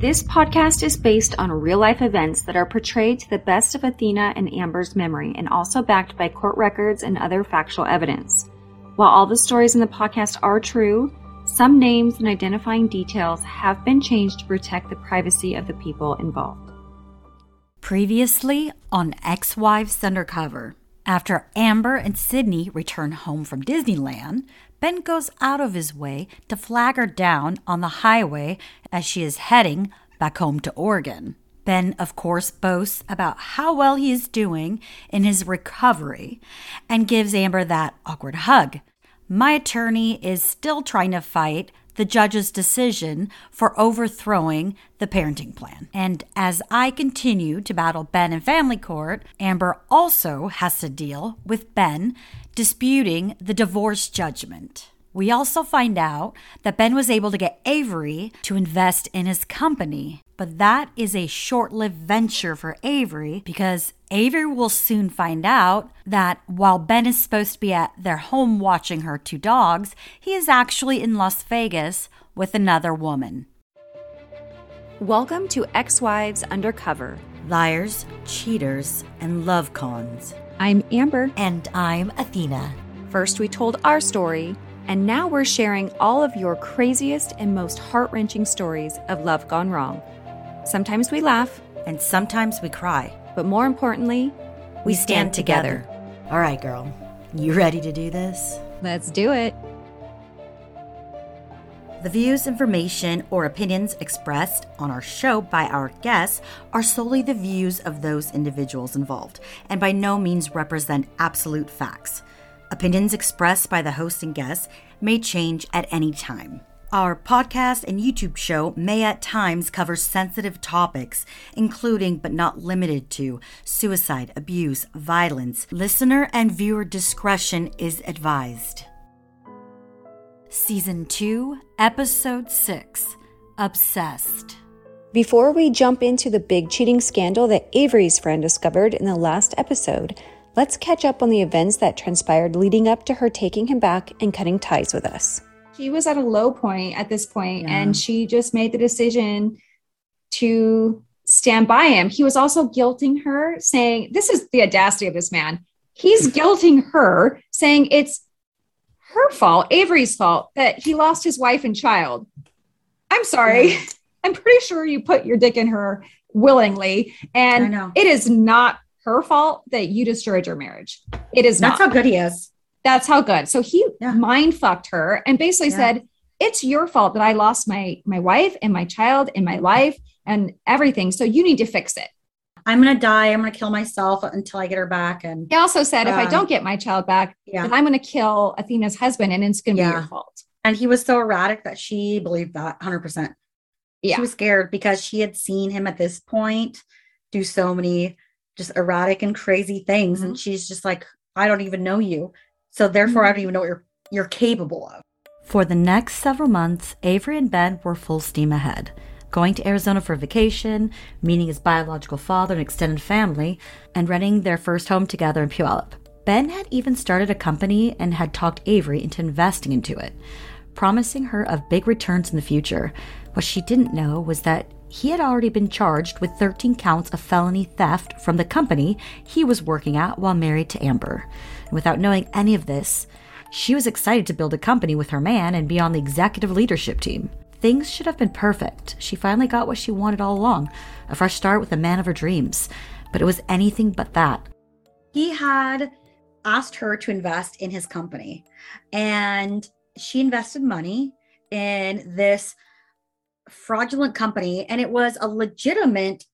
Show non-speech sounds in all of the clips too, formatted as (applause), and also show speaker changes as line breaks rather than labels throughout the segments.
This podcast is based on real life events that are portrayed to the best of Athena and Amber's memory and also backed by court records and other factual evidence. While all the stories in the podcast are true, some names and identifying details have been changed to protect the privacy of the people involved.
Previously on Ex Wives Undercover. After Amber and Sydney return home from Disneyland, Ben goes out of his way to flag her down on the highway as she is heading back home to Oregon. Ben, of course, boasts about how well he is doing in his recovery and gives Amber that awkward hug. My attorney is still trying to fight the judge's decision for overthrowing the parenting plan. And as I continue to battle Ben in family court, Amber also has to deal with Ben disputing the divorce judgment. We also find out that Ben was able to get Avery to invest in his company, but that is a short lived venture for Avery because Avery will soon find out that while Ben is supposed to be at their home watching her two dogs, he is actually in Las Vegas with another woman.
Welcome to Ex Wives Undercover.
Liars, cheaters, and love cons.
I'm Amber.
And I'm Athena.
First, we told our story, and now we're sharing all of your craziest and most heart wrenching stories of love gone wrong. Sometimes we laugh,
And sometimes we cry.
but more importantly,
We stand together. All right, girl. You ready to do this?
Let's do it.
The views, information, or opinions expressed on our show by our guests are solely the views of those individuals involved and by no means represent absolute facts. Opinions expressed by the host and guests may change at any time. Our podcast and YouTube show may at times cover sensitive topics, including but not limited to suicide, abuse, violence. Listener and viewer discretion is advised. Season 2, Episode 6 Obsessed.
Before we jump into the big cheating scandal that Avery's friend discovered in the last episode, let's catch up on the events that transpired leading up to her taking him back and cutting ties with us.
She was at a low point at this point,
Yeah.
and she just made the decision to stand by him. He was also guilting her, saying, This is the audacity of this man. He's (laughs) guilting her, saying it's her fault, Avery's fault, that he lost his wife and child. I'm sorry. (laughs) I'm pretty sure you put your dick in her willingly. And it is not her fault that you destroyed your marriage. It is not.
That's how good he is.
That's how good. So he
Yeah.
mind fucked her and basically
Yeah.
said, "It's your fault that I lost my my wife and my child and my life and everything. So you need to fix it."
I'm gonna die. I'm gonna kill myself until I get her back. And
He also said, "If I
Um,
don't get my child back,
yeah,
then I'm going to kill Athena's husband, and it's going to be your fault."
and he was so erratic that she believed that 100. percent
Yeah.
She was scared because she had seen him at this point do so many just erratic and crazy things,
Mm-hmm.
and she's just like, I don't even know you, so therefore I don't mm-hmm. even know what you're you're capable of.
For the next several months, Avery and Ben were full steam ahead, going to Arizona for vacation, meeting his biological father and extended family, and renting their first home together in Puyallup. Ben had even started a company and had talked Avery into investing into it, promising her of big returns in the future. What she didn't know was that he had already been charged with 13 counts of felony theft from the company he was working at while married to Amber. And without knowing any of this, she was excited to build a company with her man and be on the executive leadership team. Things should have been perfect. She finally got what she wanted all along a fresh start with the man of her dreams. But it was anything but that.
He had asked her to invest in his company, and she invested money in this fraudulent company, and it was a legitimate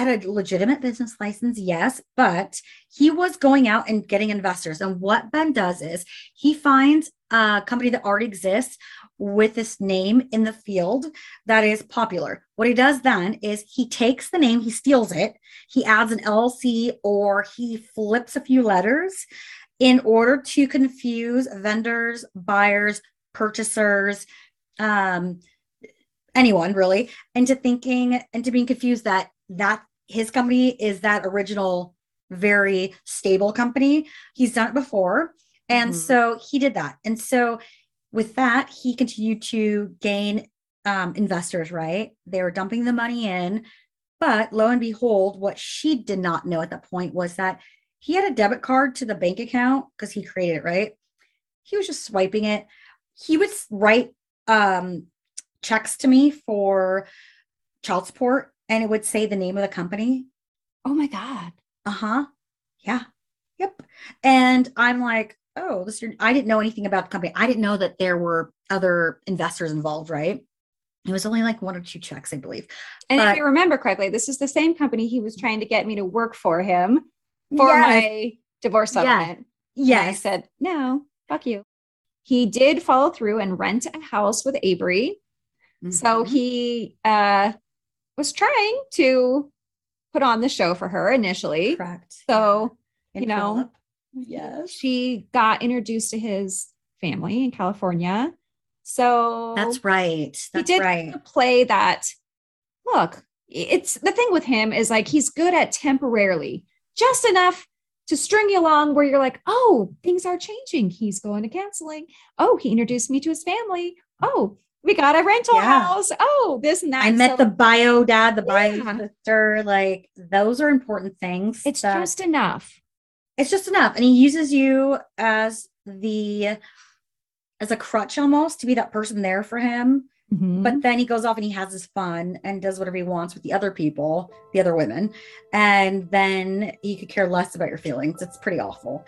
had a legitimate business license, yes, but he was going out and getting investors. And what Ben does is he finds a company that already exists with this name in the field that is popular. What he does then is he takes the name, he steals it, he adds an LLC or he flips a few letters in order to confuse vendors, buyers, purchasers, um, anyone really, into thinking and to being confused that that his company is that original, very stable company. He's done it before. And
Mhm.
so he did that. And so with that, he continued to gain
um, investors, right? They were dumping the money in. But lo and behold, what she did not know at that point was that he had a debit card to the bank account because he created it, right? He was just swiping it. He would write um, checks to me for child support and it would say the name of the company.
Oh my God.
Uh huh. Yeah. Yep. And I'm like, oh, this, I didn't know anything about the company. I didn't know that there were other investors involved, right? It was only like one or two checks, I believe.
And
But-
if you remember correctly, this is the same company he was trying to get me to work for him for
Yes.
my divorce
Yes.
settlement. And I said, no, fuck you. He did follow through and rent a house with Avery. So
Mhm.
he uh, was trying to put on the show for her initially.
correct.
So
And
you know,
Philip. yes.
she got introduced to his family in California. So
That's right.
he did
right.
play that. Look, it's the thing with him is like he's good at temporarily, just enough to string you along where you're like, oh, things are changing. He's going to canceling. Oh, he introduced me to his family. Oh, we got a rental
Yeah.
house. Oh, this and that.
I met
So
the bio dad, the bio
Yeah.
sister. Like those are important things.
it's
that-
just enough.
it's just enough. And he uses you as the as a crutch almost to be that person there for him.
Mhm.
But then he goes off and he has his fun and does whatever he wants with the other people, the other women. And then he could care less about your feelings. It's pretty awful.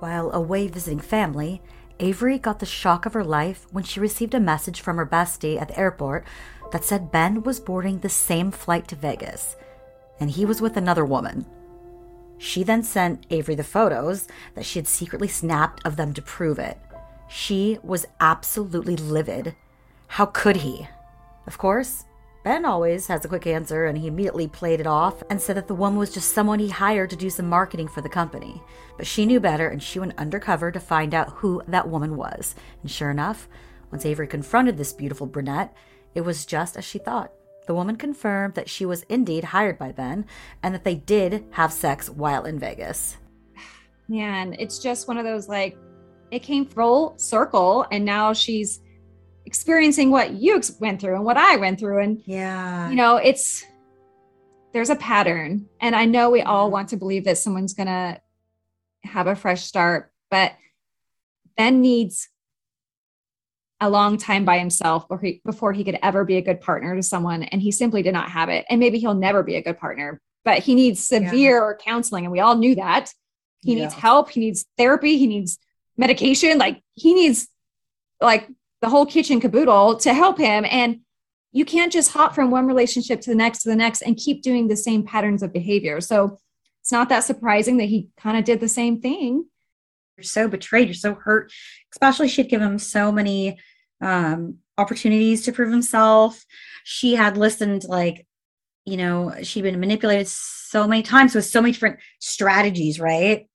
While away visiting family, Avery got the shock of her life when she received a message from her bestie at the airport that said Ben was boarding the same flight to Vegas, and he was with another woman. She then sent Avery the photos that she had secretly snapped of them to prove it. She was absolutely livid. How could he? Of course, Ben always has a quick answer and he immediately played it off and said that the woman was just someone he hired to do some marketing for the company. But she knew better and she went undercover to find out who that woman was. And sure enough, once Avery confronted this beautiful brunette, it was just as she thought. The woman confirmed that she was indeed hired by Ben and that they did have sex while in Vegas.
Man, it's just one of those like it came full circle, and now she's experiencing what you went through and what I went through, and
Yeah.
you know, it's there's a pattern, and I know we all want to believe that someone's gonna have a fresh start, but Ben needs a long time by himself before he, before he could ever be a good partner to someone, and he simply did not have it, and maybe he'll never be a good partner. But he needs severe counseling, and we all knew that. He needs help. He needs therapy. He needs medication. Like he needs like the whole kitchen caboodle to help him. And you can't just hop from one relationship to the next to the next and keep doing the same patterns of behavior. So it's not that surprising that he kind of did the same thing.
you're so betrayed, you're so hurt. Especially she'd give him so many um opportunities to prove himself. She had listened like, you know, she'd been manipulated so many times with so many different strategies, right?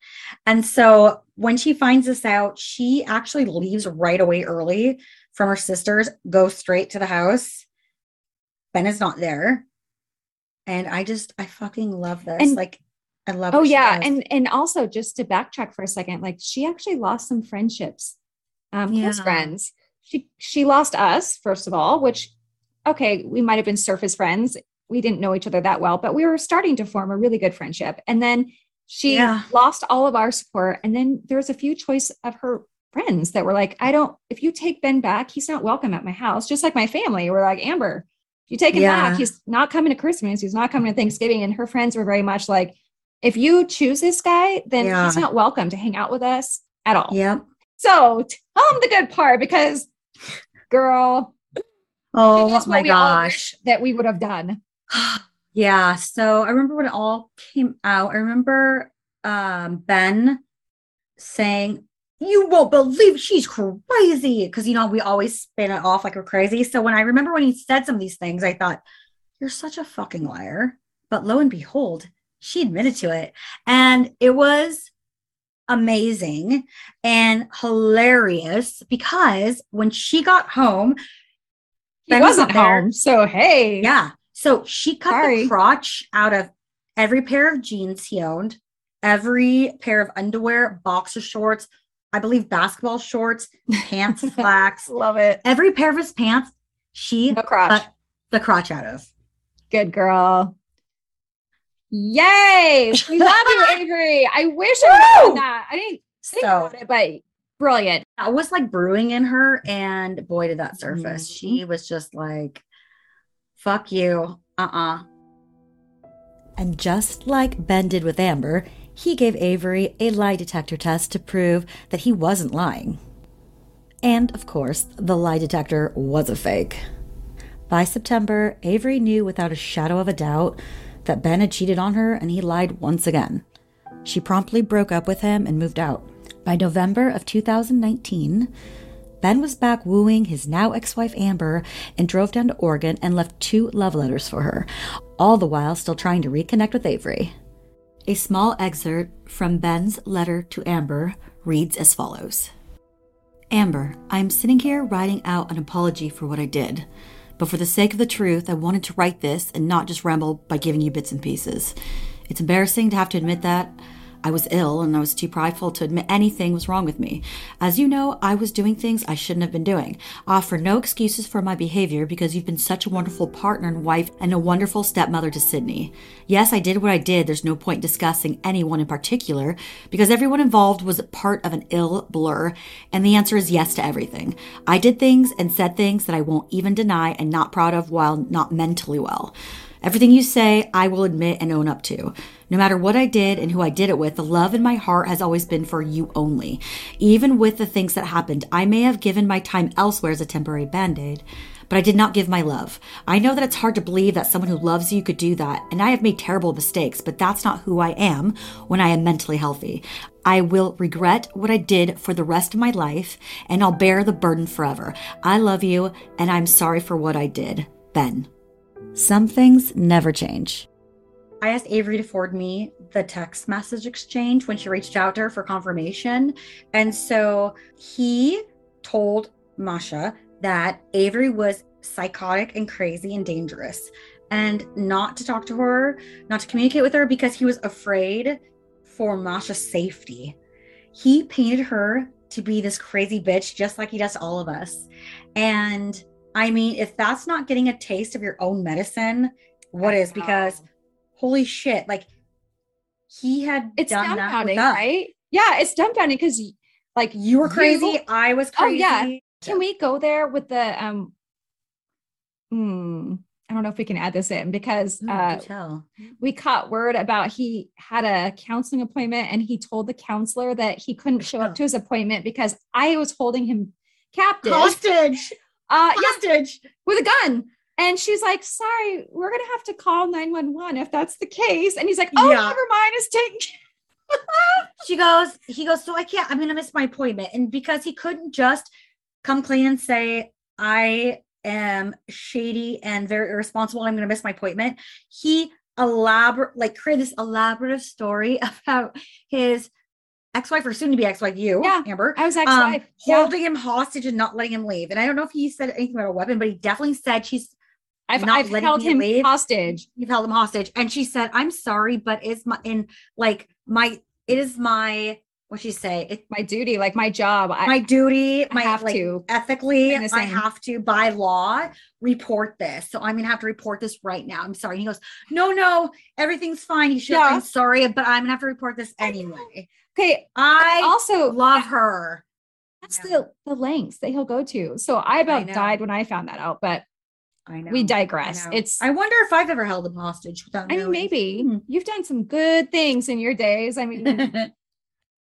And so when she finds this out, she actually leaves right away early from her sisters, goes straight to the house. Ben is not there. And I just I fucking love this.
And-
like I love
Oh yeah, and and also just to backtrack for a second, like she actually lost some friendships, um, close friends. She she lost us first of all, which okay, we might have been surface friends. We didn't know each other that well, but we were starting to form a really good friendship. And then she
Yeah.
lost all of our support. And then there was a few choice of her friends that were like, I don't. If you take Ben back, he's not welcome at my house. Just like my family, we're like Amber. You take him
Yeah.
back, he's not coming to Christmas. He's not coming to Thanksgiving. And her friends were very much like, if you choose this guy, then
Yeah.
he's not welcome to hang out with us at all.
Yep.
So tell him the good part because, girl,
Oh my gosh.
that we would have done. (sighs)
yeah. So I remember when it all came out. I remember um, Ben saying, You won't believe she's crazy. Because, you know, we always spin it off like we're crazy. So when I remember when he said some of these things, I thought, You're such a fucking liar. But lo and behold, she admitted to it. And it was amazing and hilarious because when she got home,
He
Ben
wasn't
there.
home. So, hey.
yeah. So she cut
Sorry.
the crotch out of every pair of jeans he owned, every pair of underwear, boxer shorts, I believe basketball shorts, pants, (laughs) slacks,
Love it.
every pair of his pants. She
No crotch.
cut the crotch out of.
Good girl. Yay! We love you, (laughs) Avery. I wish I done that. I didn't think
So
about it, but brilliant.
that was like brewing in her, and boy, did that surface.
Mhm.
She was just like, "Fuck you." Uh uh
And just like Ben did with Amber, he gave Avery a lie detector test to prove that he wasn't lying. And of course, the lie detector was a fake. By September, Avery knew without a shadow of a doubt that Ben had cheated on her and he lied once again. She promptly broke up with him and moved out. By November of 2019, Ben was back wooing his now ex wife Amber and drove down to Oregon and left two love letters for her, all the while still trying to reconnect with Avery. A small excerpt from Ben's letter to Amber reads as follows Amber, I am sitting here writing out an apology for what I did. But for the sake of the truth, I wanted to write this and not just ramble by giving you bits and pieces. It's embarrassing to have to admit that. I was ill and I was too prideful to admit anything was wrong with me. As you know, I was doing things I shouldn't have been doing. I offer no excuses for my behavior because you've been such a wonderful partner and wife and a wonderful stepmother to Sydney. Yes, I did what I did. There's no point discussing anyone in particular because everyone involved was part of an ill blur. And the answer is yes to everything. I did things and said things that I won't even deny and not proud of while not mentally well. Everything you say, I will admit and own up to. No matter what I did and who I did it with, the love in my heart has always been for you only. Even with the things that happened, I may have given my time elsewhere as a temporary band aid, but I did not give my love. I know that it's hard to believe that someone who loves you could do that, and I have made terrible mistakes, but that's not who I am when I am mentally healthy. I will regret what I did for the rest of my life, and I'll bear the burden forever. I love you, and I'm sorry for what I did. Ben. Some things never change.
I asked Avery to forward me the text message exchange when she reached out to her for confirmation. And so he told Masha that Avery was psychotic and crazy and dangerous and not to talk to her, not to communicate with her because he was afraid for Masha's safety. He painted her to be this crazy bitch just like he does to all of us. And I mean, if that's not getting a taste of your own medicine, what is? Because holy shit, like he had
it's
done that with us.
right? Yeah, it's dumbfounding because like
You were crazy.
You-
I was crazy.
Oh, yeah. Can we go there with the um? Hmm, I don't know if we can add this in because uh, we caught word about he had a counseling appointment and he told the counselor that he couldn't show up to his appointment because I was holding him captive.
Hostage.
Uh,
Hostage.
with a gun. And she's like, sorry, we're going to have to call 911 if that's the case. And he's like, oh,
Yeah.
never mind. It's taken. (laughs)
She goes, he goes, so I can't, I'm gonna miss my appointment. And because he couldn't just come clean and say, I am shady and very irresponsible, I'm gonna miss my appointment, he elaborate like created this elaborate story (laughs) about his ex-wife or soon to be ex-wife, you,
Yeah.
Amber.
I was
um,
ex-wife. Yeah.
holding him hostage and not letting him leave. And I don't know if he said anything about a weapon, but he definitely said she's
I've,
not
I've
letting
held him
leave.
hostage.
you've held him hostage. And she said, I'm sorry, but it's my in like my it is my what she say? It's
My duty, like my job. I,
my duty, my
have
like,
to.
ethically, I have to by law report this. So I'm gonna have to report this right now. I'm sorry. He goes, No, no, everything's fine. He should
Yeah.
I'm sorry, but I'm gonna have to report this anyway.
okay.
I
Also,
love her.
that's
Yeah.
the, the lengths that he'll go to. So I about
know.
died when I found that out, but
I know.
we
I
digress.
know.
It's,
I wonder if I've ever held him hostage without
I mean,
knowing.
maybe
Hmm.
you've done some good things in your days. I mean, (laughs)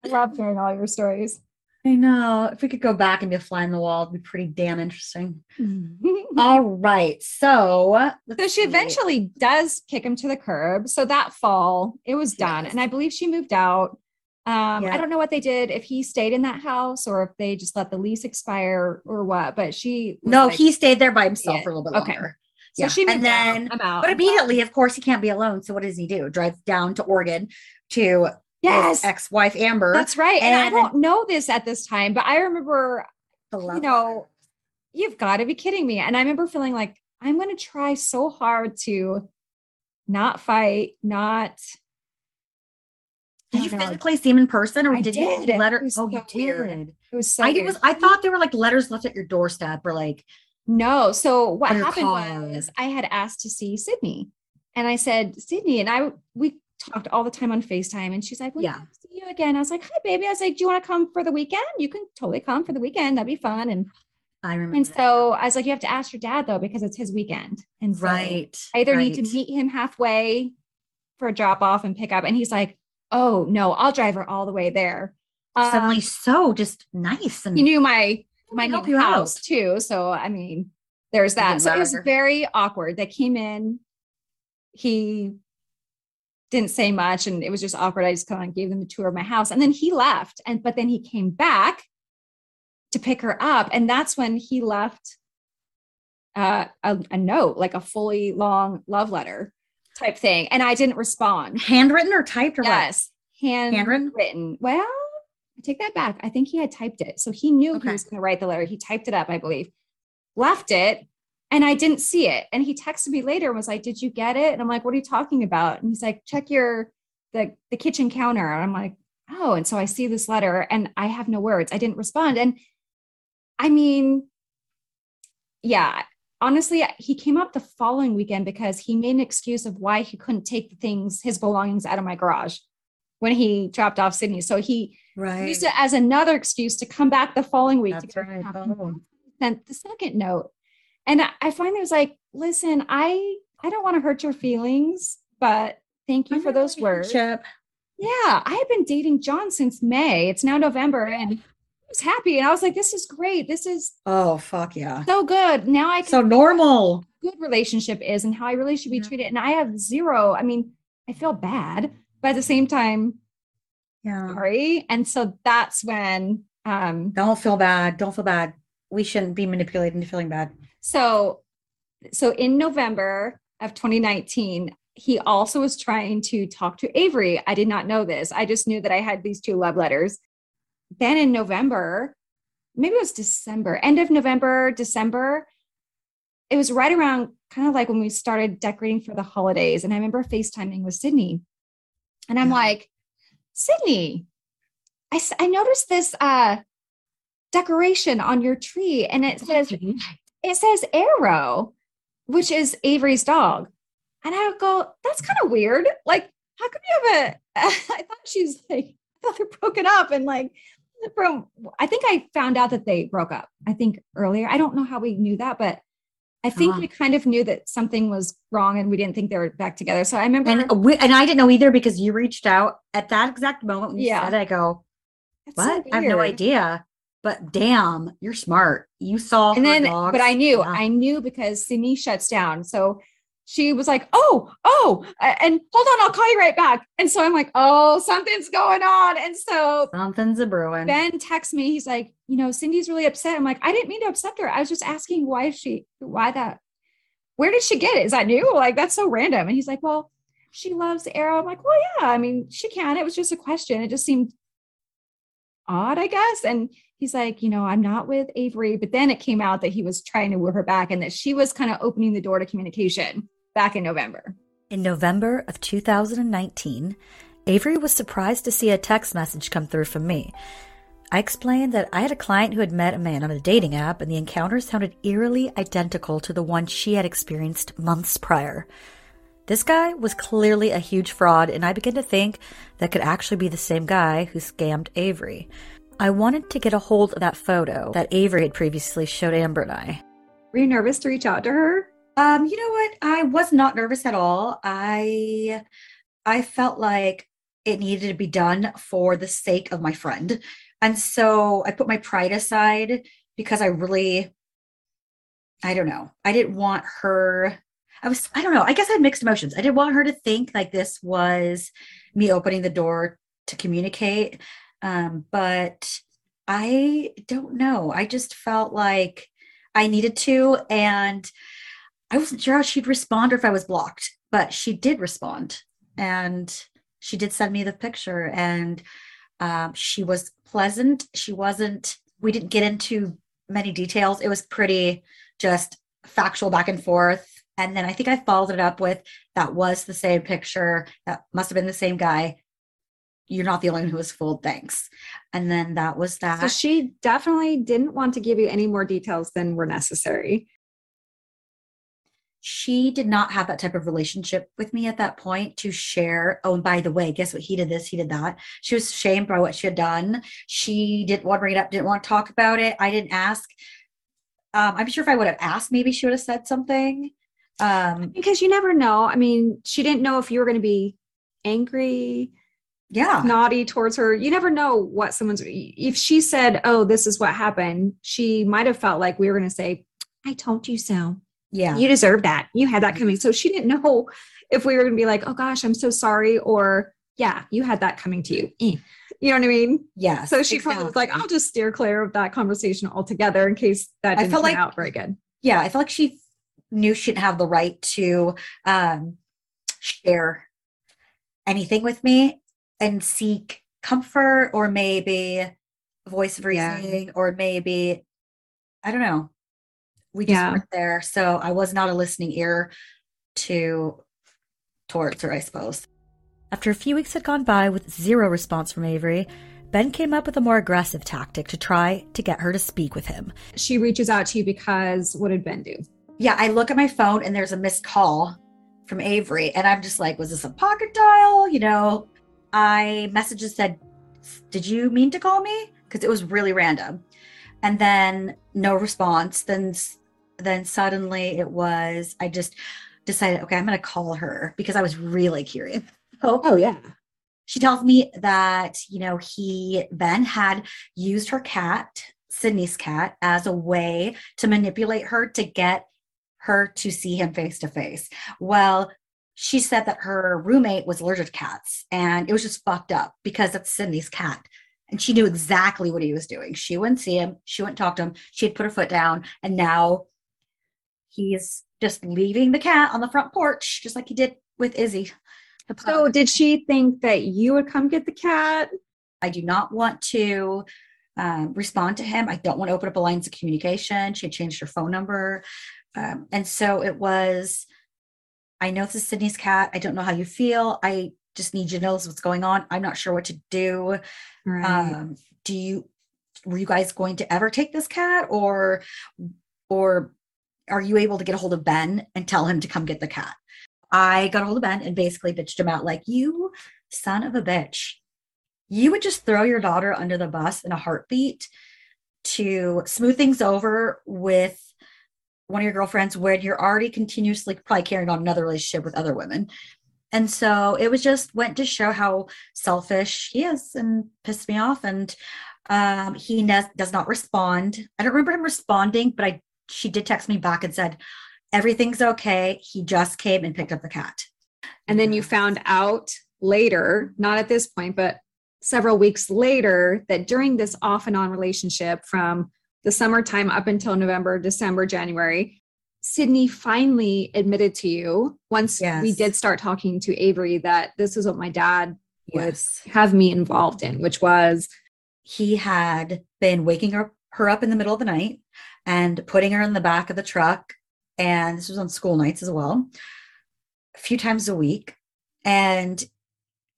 I love hearing all your stories.
I know. If we could go back and be a fly in the wall, it'd be pretty damn interesting. (laughs) All right. So,
So
let's
she
see.
eventually does kick him to the curb. So that fall, it was done. And I believe she moved out. Um,
Yeah.
I don't know what they did, if he stayed in that house or if they just let the lease expire or what, but she
No,
like-
he stayed there by himself
Yeah,
for a little bit
okay.
longer.
so
yeah,
she
and
moved out.
then-
out.
But
I'm out.
immediately, of course, he can't be alone. So what does he do? Drive down to Oregon to
yes,
ex-wife Amber.
that's right. And, I don't know this at this time, but I remember, you know, you've got to be kidding me. And I remember feeling like I'm going to try so hard to not fight, not.
Did you
know.
physically see him in person, or
I
did, you
did.
letter?
It was
Oh, you
so weird.
did.
It was so
I
weird.
was. I thought there were like letters left at your doorstep, or like
No. So what happened
car.
was I had asked to see Sydney. And I said, Sydney, and I we talked all the time on FaceTime. And she's like, well,
Yeah.
see you again. I was like, hi, baby. I was like, do you want to come for the weekend? You can totally come for the weekend. That'd be fun. And
I remember.
and so I was like, you have to ask your dad though, because it's his weekend. And so
right.
I either need to meet him halfway for a drop off and pick up. And he's like, oh no, I'll drive her all the way there. Um,
suddenly so just nice and
he knew my my
help
new
you out.
house too. So I mean, there's that. So it was very awkward. They came in, he didn't say much, and it was just awkward. I just kind of gave them the tour of my house, and then he left. And but then he came back to pick her up, and that's when he left uh, a, a note, like a fully long love letter type thing, and I didn't respond.
handwritten or typed or what?
Yes, hand
Handwritten?
written. Well, I take that back. I think he had typed it. So he knew
Okay.
he was going to write the letter. He typed it up, I believe, left it, and I didn't see it. And he texted me later and was like, Did you get it? And I'm like, What are you talking about? And he's like, Check your the the kitchen counter. And I'm like, Oh, and so I see this letter and I have no words. I didn't respond. And I mean, yeah, honestly, he came up the following weekend because he made an excuse of why he couldn't take the things, his belongings out of my garage when he dropped off Sydney. So he
Right.
used it as another excuse to come back the following week. to
That's
get
right. Oh.
Sent the second note. And I- finally was like, listen, I I don't want to hurt your feelings, but thank you for those words. Yeah, I have been dating John since May. It's now November and I was happy. And I was like, this is great. This is
Oh fuck yeah.
so good. Now I can
So normal.
good relationship is and how I really should be
Yeah.
treated. And I have zero. I mean, I feel bad, but at the same time,
Yeah.
sorry. And so that's when um
Don't feel bad. Don't feel bad. We shouldn't be manipulated into feeling bad.
So so in November of 2019, he also was trying to talk to Avery. I did not know this. I just knew that I had these two love letters. Then in November, maybe it was December, end of November, December, it was right around kind of like when we started decorating for the holidays. And I remember FaceTiming with Sydney. And I'm
Yeah.
like, Sydney, I, s- I noticed this uh, decoration on your tree and it says it says Arrow, which is Avery's dog. And I would go, that's kind of weird. Like, how come you have a? (laughs) I thought she's like, I thought they're broken up. And like, from, I think I found out that they broke up, I think earlier. I don't know how we knew that, but I think
Ah.
we kind of knew that something was wrong and we didn't think they were back together. So I remember,
And we, and I didn't know either because you reached out at that exact moment when you
Yeah.
said it, I go,
That's so
What? I have no idea. But damn, you're smart. You saw
and then
dogs.
but i knew
Yeah.
i knew because sydney shuts down. So she was like oh oh and hold on i'll call you right back. And so i'm like oh something's going on. And so
something's a brewing.
ben texts me. He's like you know sydney's really upset. I'm like i didn't mean to upset her. I was just asking why she why that where did she get it? Is that new? Like that's so random. And he's like well she loves arrow. I'm like well yeah i mean she can. It was just a question. It just seemed odd i guess. And he's like, you know, I'm not with Avery. But then it came out that he was trying to woo her back and that she was kind of opening the door to communication back in November.
In November of 2019, Avery was surprised to see a text message come through from me. I explained that I had a client who had met a man on a dating app, and the encounter sounded eerily identical to the one she had experienced months prior. This guy was clearly a huge fraud, and I began to think that could actually be the same guy who scammed Avery. I wanted to get a hold of that photo that Avery had previously showed Amber and I.
Were you nervous to reach out to her?
Um, you know what? I was not nervous at all. I I felt like it needed to be done for the sake of my friend. And so I put my pride aside because I really I don't know. I didn't want her I was I don't know. I guess I had mixed emotions. I didn't want her to think like this was me opening the door to communicate. Um, but I don't know. I just felt like I needed to and I wasn't sure how she'd respond or if I was blocked, but she did respond. And she did send me the picture and um, she was pleasant. She wasn't, we didn't get into many details. It was pretty just factual back and forth. And then I think I followed it up with that was the same picture. That must have been the same guy. You're not the only one who was fooled. Thanks. And then that was that.
So she definitely didn't want to give you any more details than were necessary.
she did not have that type of relationship with me at that point to share. Oh, and by the way, guess what? He did this, he did that. She was shamed by what she had done. She didn't want to bring it up, didn't want to talk about it. I didn't ask. Um, I'm sure if I would have asked, maybe she would have said something. Um,
because you never know. I mean, she didn't know if you were going to be angry,
yeah.
naughty towards her. You never know what someone's. If she said, "Oh, this is what happened," she might have felt like we were going to say, "I told you so."
Yeah.
You deserve that. You had that coming. So she didn't (laughs) know if we were going to be like, "Oh gosh, I'm so sorry," or "Yeah, you had that coming to you." Eh. You know what I mean?
Yeah.
So she probably was like, "I'll just steer clear of that conversation altogether in case that
I
didn't
felt
turn
like-
out very good."
yeah, I felt like she knew she didn't have the right to um, share anything with me and seek comfort or maybe voice of
Yeah.
reasoning or maybe I don't know. We just
Yeah.
weren't there, so I was not a listening ear to towards her, I suppose.
After a few weeks had gone by with zero response from Avery, Ben came up with a more aggressive tactic to try to get her to speak with him.
She reaches out to you because what did Ben do?
Yeah, I look at my phone and there's a missed call from Avery, and I'm just like, was this a pocket dial? You know, I messages said, "Did you mean to call me?" Because it was really random, and then no response. Then, then suddenly it was. I just decided, okay, I'm going to call her because I was really curious. Oh,
Oh yeah.
she tells me that you know he Ben had used her cat, Sydney's cat, as a way to manipulate her to get her to see him face to face. Well, she said that her roommate was allergic to cats, and it was just fucked up because that's Sydney's cat. And she knew exactly what he was doing. She wouldn't see him. She wouldn't talk to him. she had put her foot down. And now he's just leaving the cat on the front porch, just like he did with Izzy.
So did she think that you would come get the cat?
I do not want to um, respond to him. I don't want to open up a lines of communication. She had changed her phone number. Um, and so it was, I know this is Sydney's cat. I don't know how you feel. I just need you to know what's going on. I'm not sure what to do.
Right.
Um, do you, were you guys going to ever take this cat or, or are you able to get a hold of Ben and tell him to come get the cat? I got a hold of Ben and basically bitched him out like, you son of a bitch you would just throw your daughter under the bus in a heartbeat to smooth things over with one of your girlfriends when you're already continuously probably carrying on another relationship with other women. And so it was just went to show how selfish he is and pissed me off. And um, he ne- does not respond. I don't remember him responding, but I she did text me back and said, everything's okay. He just came and picked up the cat.
and then you found out later, not at this point, but several weeks later, that during this off and on relationship from the summertime up until November, December, January, Sydney finally admitted to you once
Yes.
we did start talking to Avery that this is what my dad would
Yes.
have me involved in, which was
he had been waking her, her up in the middle of the night and putting her in the back of the truck. And this was on school nights as well, a few times a week. And,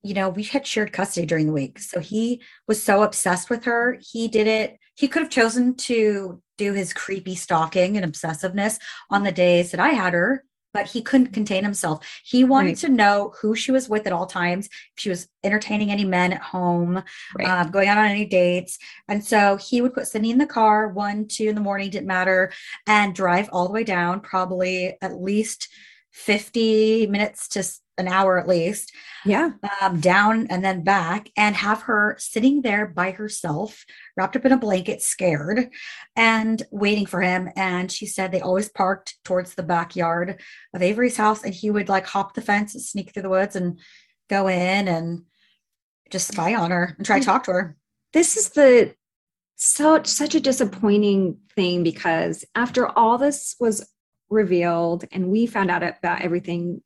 you know, we had shared custody during the week. So he was so obsessed with her. He did it. He could have chosen to do his creepy stalking and obsessiveness on the days that I had her, but he couldn't contain himself. He wanted
Right.
to know who she was with at all times, if she was entertaining any men at home,
right.
um, going out on any dates. And so he would put Sydney in the car, one, two in the morning, didn't matter, and drive all the way down, probably at least 50 minutes to an hour at least,
yeah.
um, down and then back, and have her sitting there by herself, wrapped up in a blanket, scared, and waiting for him. And she said they always parked towards the backyard of Avery's house, and he would like hop the fence and sneak through the woods and go in and just spy on her and try to talk to her.
this is the so such a disappointing thing because after all this was revealed and we found out about everything.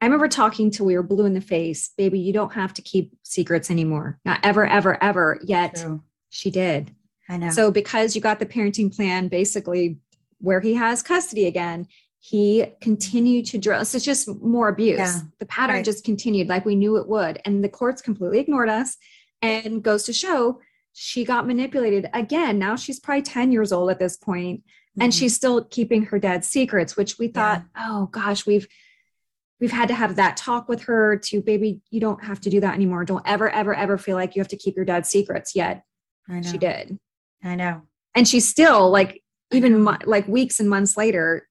I remember talking to we were blue in the face baby you don't have to keep secrets anymore. Not ever ever ever yet.
So
she did.
I know.
so because you got the parenting plan basically where he has custody again he continued to drill so it's just more abuse.
Yeah,
the pattern
right.
just continued like we knew it would and the courts completely ignored us and goes to show she got manipulated again. Now she's probably 10 years old at this point and
Mhm.
she's still keeping her dad's secrets which we thought oh gosh we've we've had to have that talk with her to baby you don't have to do that anymore don't ever ever ever feel like you have to keep your dad's secrets yet
I know.
she did
I know.
and she's still like even mo- like weeks and months later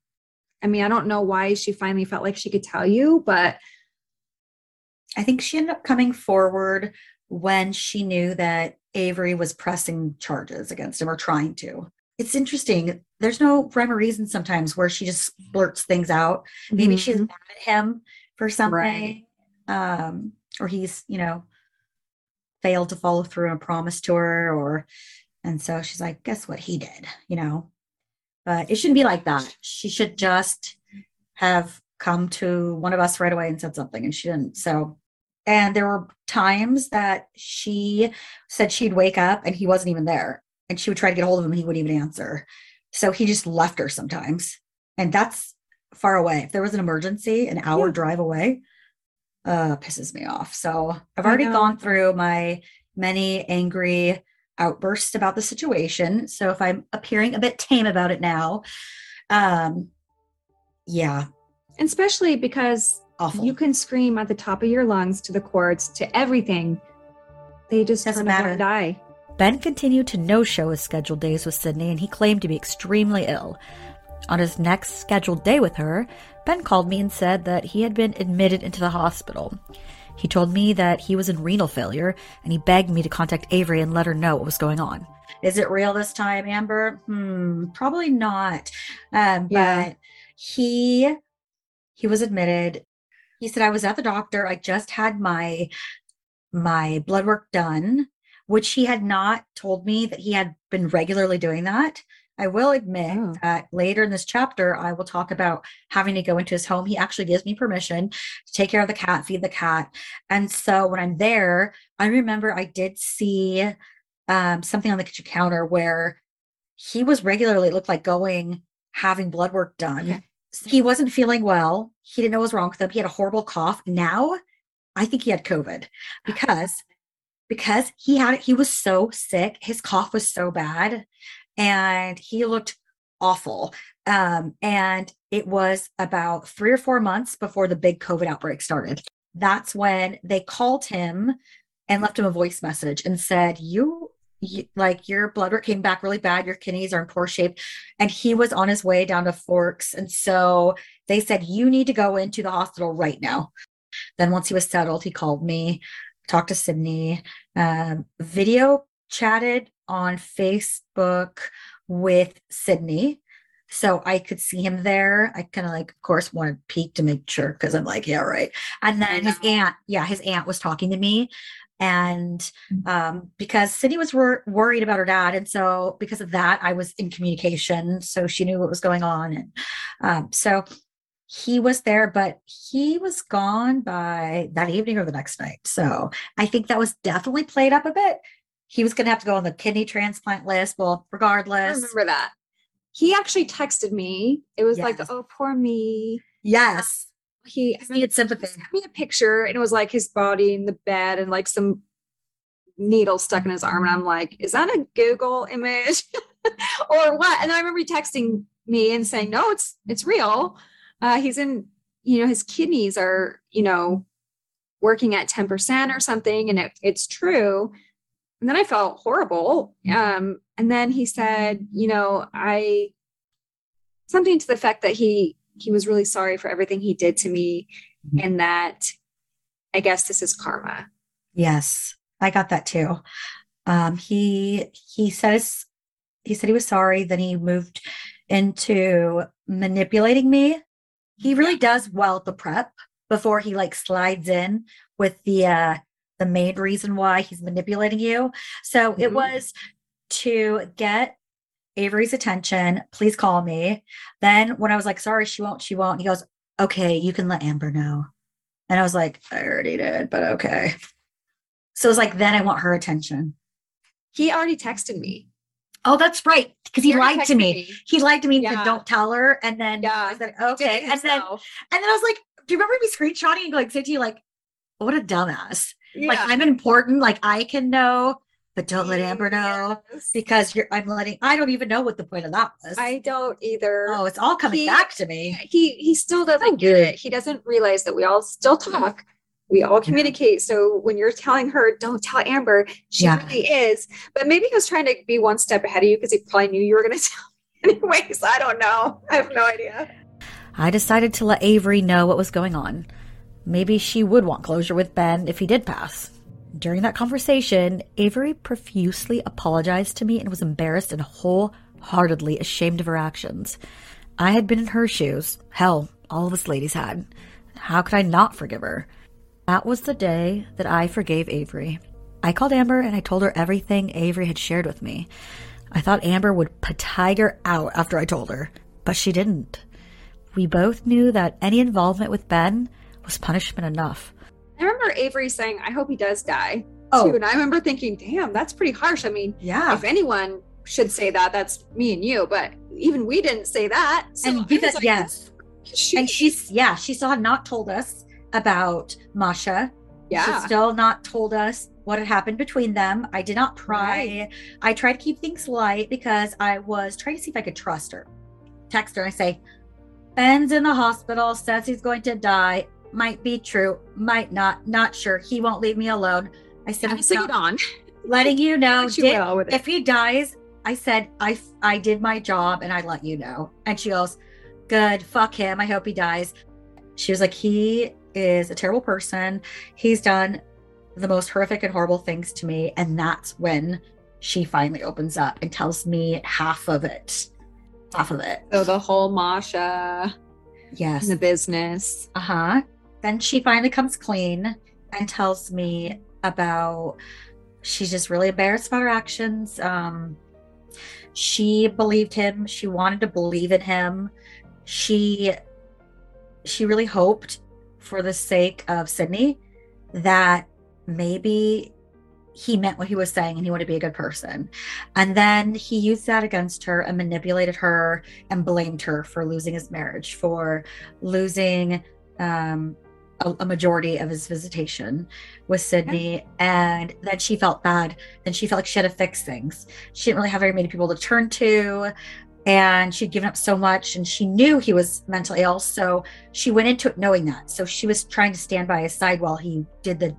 i mean i don't know why she finally felt like she could tell you but
I think she ended up coming forward when she knew that Avery was pressing charges against him or trying to. It's interesting. There's no rhyme or reason sometimes where she just blurts things out. Maybe she's
Mhm.
mad at him for something,
Right.
um, or he's, you know, failed to follow through on a promise to her, or and so she's like, guess what he did, you know. But it shouldn't be like that. She should just have come to one of us right away and said something, and she didn't. So, and there were times that she said she'd wake up and he wasn't even there, and she would try to get hold of him, and he wouldn't even answer. So he just left her sometimes, and that's far away. If there was an emergency, an hour
Yeah.
drive away, uh, pisses me off. So I've already gone through my many angry outbursts about the situation. So if I'm appearing a bit tame about it now, um, yeah,
and especially because
awful.
you can scream at the top of your lungs to the courts to everything they just
Doesn't matter.
eye
Ben continued to no show his scheduled days with Sydney, and he claimed to be extremely ill. On his next scheduled day with her, Ben called me and said that he had been admitted into the hospital. He told me that he was in renal failure, and he begged me to contact Avery and let her know what was going on.
Is it real this time, Amber? Hmm, probably not. Um,
Yeah.
but he he was admitted. He said, I was at the doctor. I just had my my blood work done, which he had not told me that he had been regularly doing that. I will admit
Oh.
that later in this chapter, I will talk about having to go into his home. He actually gives me permission to take care of the cat, feed the cat. And so when I'm there, I remember I did see um, something on the kitchen counter where he was regularly it looked like going having blood work done.
Okay.
He wasn't feeling well. He didn't know what was wrong with him. He had a horrible cough. Now I think he had COVID because because he had he was so sick. His cough was so bad and he looked awful. Um, and it was about three or four months before the big COVID outbreak started. That's when they called him and left him a voice message and said, You, you like your blood work came back really bad, your kidneys are in poor shape. And he was on his way down to Forks. And so they said, You need to go into the hospital right now. Then once he was settled, he called me, talked to Sydney, um, video chatted on Facebook with Sydney. So I could see him there. I kind of like, of course, wanted to peek to make sure because I'm like, yeah, right. And then his aunt, yeah, his aunt was talking to me. And um, because Sydney was wor- worried about her dad. And so because of that, I was in communication. So she knew what was going on. And um, so he was there, but he was gone by that evening or the next night. So I think that was definitely played up a bit. He was going to have to go on the kidney transplant list. Well, regardless, I
remember that. He actually texted me. It was like, oh, poor me.
Yes.
Um, he
He needed sympathy.
He sent me a picture and it was like his body in the bed and like some needle stuck in his arm. And I'm like, is that a Google image (laughs) or what? And I remember texting me and saying, no, it's, it's real. Uh, he's in, you know, his kidneys are, you know, working at 10% or something. And it, it's true. And then I felt horrible. Um, and then he said, you know, I, something to the effect that he, he was really sorry for everything he did to me
Mhm.
and that I guess this is karma.
Yes, I got that too. Um, he he says he said he was sorry. Then he moved into manipulating me. He really does well at the prep before he like slides in with the uh the main reason why he's manipulating you. So it
Mhm.
was to get Avery's attention. Please call me. Then when I was like, sorry, she won't, she won't. He goes, okay, you can let Amber know. And I was like, I already did, but okay. So it was like, then I want her attention.
He already texted me.
Oh, that's right. Because he lied to
texted
me. He lied to me and
Yeah.
said, don't tell her. And then
Yeah.
I said, okay. And then, and then I was like, do you remember me screenshotting and like say to you, like, what a dumbass. Like I'm important. Like I can know but don't let Amber know because you're I'm letting I don't even know what the point of that was.
I don't either.
oh, it's all coming
He-
back to me.
he he still doesn't get it. He doesn't realize that we all still talk. We all mm-hmm. communicate. So when you're telling her, don't tell Amber, she
Yeah.
really is. But maybe he was trying to be one step ahead of you because he probably knew you were going (laughs) to tell me anyways. I don't know. I have no idea.
I decided to let Avery know what was going on. Maybe she would want closure with Ben if he did pass. During that conversation, Avery profusely apologized to me and was embarrassed and wholeheartedly ashamed of her actions. I had been in her shoes. Hell, all of us ladies had. How could I not forgive her? That was the day that I forgave Avery. I called Amber and I told her everything Avery had shared with me. I thought Amber would put tiger out after I told her, but she didn't. We both knew that any involvement with Ben was punishment enough.
I remember Avery saying, I hope he does die.
Oh.
Too. And I remember thinking, damn, that's pretty harsh. I mean,
Yeah.
if anyone should say that, that's me and you. But even we didn't say that. So
and you said
like,
yes.
shoot.
And she's yeah, she still had not told us about Masha.
yeah.
She's still not told us what had happened between them. I did not pry. I tried to keep things light because I was trying to see if I could trust her. Text her and say, Ben's in the hospital, says he's going to die. Might be true, might not, not sure. He won't leave me alone. I said, I'm
it
not
on.
letting you (laughs) know. Did-
it.
if he dies, I said I I did my job and I let you know. And she goes, "Good, fuck him. I hope he dies." She was like, "He is a terrible person. He's done the most horrific and horrible things to me." And that's when she finally opens up and tells me half of it. Half of it.
So the whole Masha
Yes.
the business.
Uh huh. Then she finally comes clean and tells me about she's just really embarrassed about her actions. Um, she believed him. She wanted to believe in him. She she really hoped for the sake of Sydney that maybe he meant what he was saying and he wanted to be a good person. And then he used that against her and manipulated her and blamed her for losing his marriage, for losing um, a, a majority of his visitation with Sydney. And then she felt bad. Then she felt like she had to fix things. She didn't really have very many people to turn to. And she'd given up so much and she knew he was mentally ill. So she went into it knowing that. So she was trying to stand by his side while he did the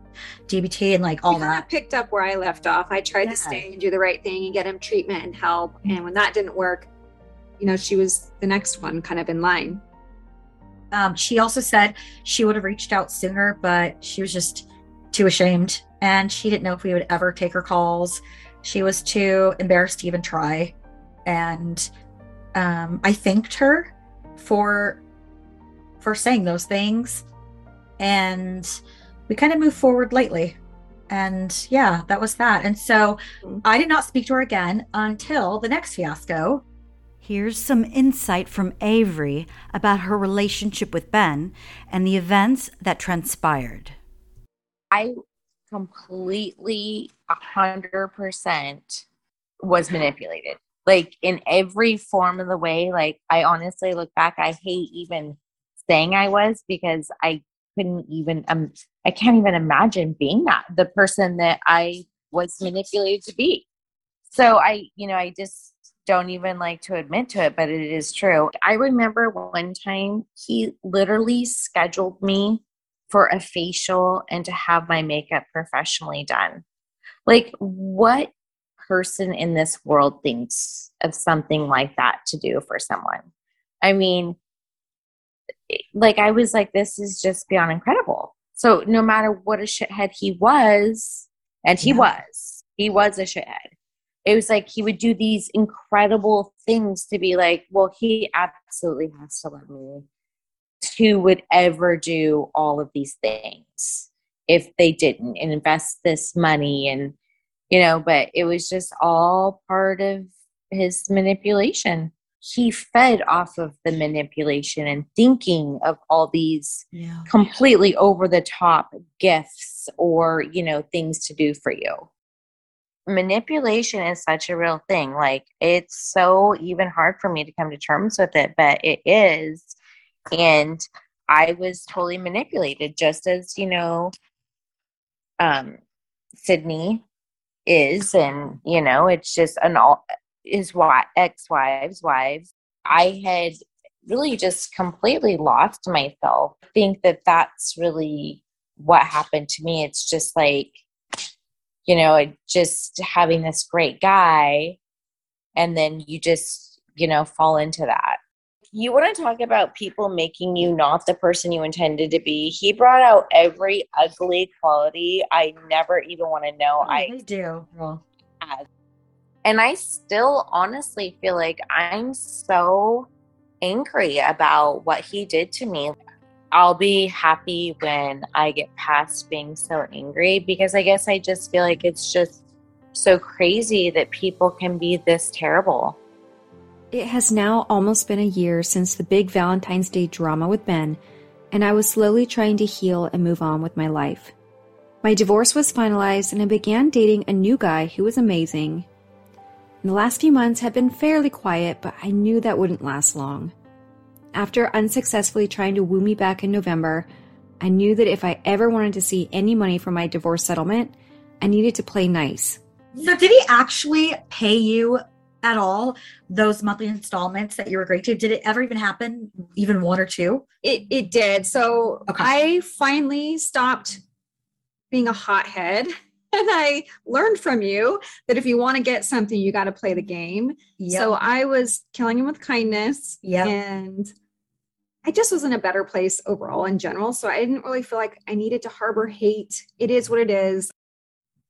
DBT and like all that.
picked up where I left off. I tried
Yeah.
to stay and do the right thing and get him treatment and help. And when that didn't work, you know, she was the next one kind of in line.
Um, she also said she would have reached out sooner, but she was just too ashamed and she didn't know if we would ever take her calls. She was too embarrassed to even try. And um, I thanked her for for saying those things. And we kind of moved forward lightly. And yeah, that was that. And so
Mhm.
I did not speak to her again until the next fiasco.
Here's some insight from Avery about her relationship with Ben and the events that transpired.
I completely, a hundred percent was manipulated. Like in every form of the way. Like I honestly look back, I hate even saying I was because I couldn't even um I can't even imagine being that the person that I was manipulated to be. So I, you know, I just don't even like to admit to it, but it is true. I remember one time he literally scheduled me for a facial and to have my makeup professionally done. Like, what person in this world thinks of something like that to do for someone? I mean, eh, like, I was like, this is just beyond incredible. So, no matter what a shithead he was, and he
Yeah.
was, he was a shithead. It was like he would do these incredible things to be like, well, he absolutely has to love me who would ever do all of these things if they didn't and invest this money and you know but it was just all part of his manipulation. He fed off of the manipulation and thinking of all these
Yeah.
completely over the top gifts or you know things to do for you. Manipulation is such a real thing. Like it's so even hard for me to come to terms with it but it is. And i was totally manipulated just as you know um sydney is and you know it's just an all his wife ex-wives wives i had really just completely lost myself. Think that that's really what happened to me. It's just like you know just having this great guy and then you just you know fall into that you want to talk about people making you not the person you intended to be. He brought out every ugly quality I never even want to know.
Oh,
I
do.
Had. And I still honestly feel like I'm so angry about what he did to me. I'll be happy when I get past being so angry because I guess I just feel like it's just so crazy that people can be this terrible.
It has now almost been a year since the big Valentine's Day drama with Ben, and I was slowly trying to heal and move on with my life. My divorce was finalized, and I began dating a new guy who was amazing. And the last few months have been fairly quiet, but I knew that wouldn't last long. After unsuccessfully trying to woo me back in November, I knew that if I ever wanted to see any money from my divorce settlement, I needed to play nice.
so did he actually pay you at all those monthly installments that you were agreed to? Did it ever even happen? Even one or two?
It it did. So
Okay.
I finally stopped being a hothead. (laughs) And I learned from you that if you want to get something, you got to play the game. So I was killing him with kindness.
Yep.
And I just was in a better place overall in general. So I didn't really feel like I needed to harbor hate. It is what it is.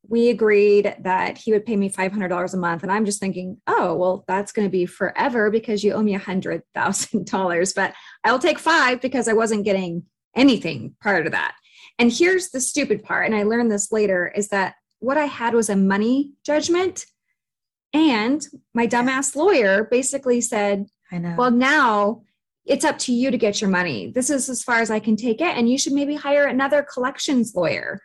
We agreed that he would pay me $500 a month. And I'm just thinking, oh, well, that's going to be forever because you owe me $100,000. But I'll take five because I wasn't getting anything prior to that. And here's the stupid part, and I learned this later, is that what I had was a money judgment. And my dumbass lawyer basically said,
I know.
well, now it's up to you to get your money. This is as far as I can take it. And you should maybe hire another collections lawyer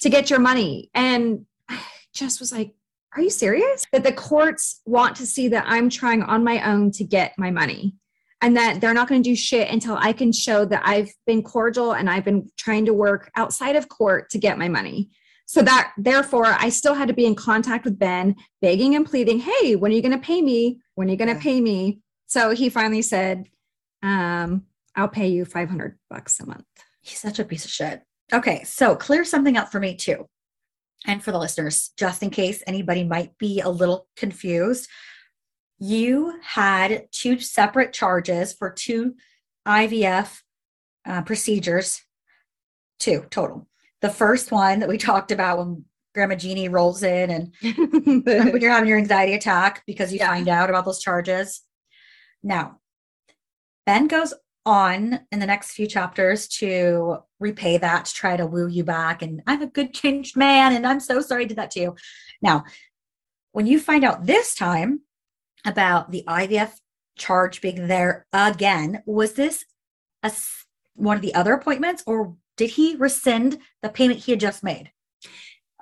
to get your money. And I just was like, are you serious? That the courts want to see that I'm trying on my own to get my money and that they're not going to do shit until I can show that I've been cordial and I've been trying to work outside of court to get my money. So that therefore I still had to be in contact with Ben, begging and pleading, hey, when are you going to pay me? When are you going to pay me? So he finally said, um, I'll pay you 500 bucks a month.
He's such a piece of shit. Okay, so clear something up for me too. And for the listeners, just in case anybody might be a little confused, you had two separate charges for two IVF uh, procedures, two total. The first one that we talked about when Grandma Jeannie rolls in and (laughs) when you're having your anxiety attack because you
Yeah.
find out about those charges. Now, Ben goes on in the next few chapters to repay that, to try to woo you back. And I'm a good changed man, and I'm so sorry I did that to you. Now, when you find out this time about the IVF charge being there again, was this a, one of the other appointments, or did he rescind the payment he had just made?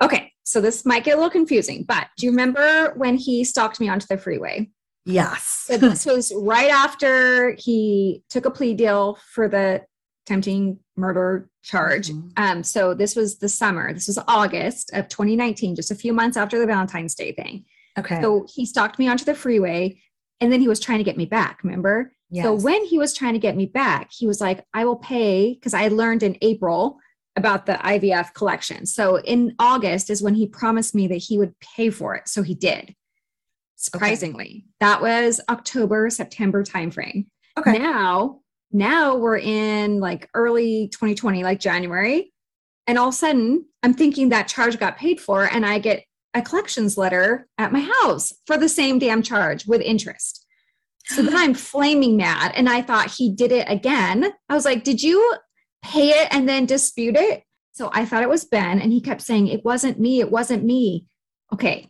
Okay, so this might get a little confusing, but do you remember when he stalked me onto the freeway?
Yes.
So this was right after he took a plea deal for the attempting murder charge.
Mhm.
Um, so this was the summer. This was August of 2019, just a few months after the Valentine's Day thing.
Okay.
So he stalked me onto the freeway, and then he was trying to get me back. Remember? So when he was trying to get me back, he was like, I will pay because I learned in April about the IVF collection. So in August is when he promised me that he would pay for it. So he did. Surprisingly, that was October, September timeframe.
okay.
Now, now we're in like early 2020, like January. And all of a sudden, I'm thinking that charge got paid for, and I get a collections letter at my house for the same damn charge with interest. So then (gasps) I'm flaming mad. And I thought he did it again. I was like, Did you pay it and then dispute it? So I thought it was Ben. And he kept saying, It wasn't me. It wasn't me. Okay.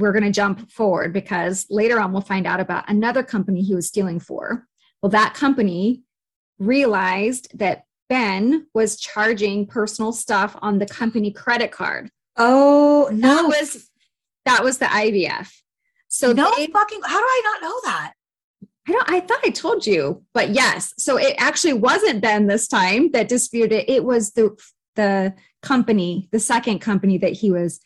We're going to jump forward because later on we'll find out about another company he was stealing for. Well, that company realized that Ben was charging personal stuff on the company credit card.
Oh
That
no!
was that was the IVF. So
no
they,
fucking. How do I not know that?
I don't I thought I told you, but yes. So it actually wasn't Ben this time that disputed it. It was the the company, the second company that he was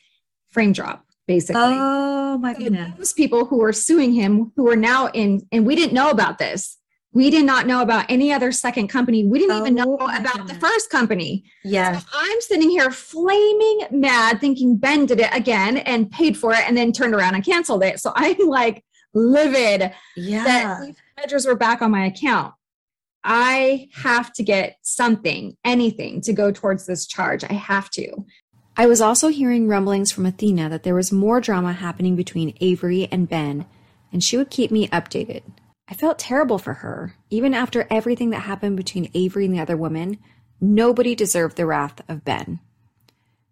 frame drop, basically.
Oh my
So
goodness.
those people who were suing him, who are now in, and we didn't know about this. We did not know about any other second company. We didn't even know
Oh
about the first company.
Yes.
So I'm sitting here flaming mad, thinking Ben did it again and paid for it and then turned around and canceled it. So I'm like livid
Yeah.
that measures were back on my account. I have to get something, anything to go towards this charge. I have to.
I was also hearing rumblings from Athena that there was more drama happening between Avery and Ben, and she would keep me updated. I felt terrible for her. Even after everything that happened between Avery and the other woman, nobody deserved the wrath of Ben.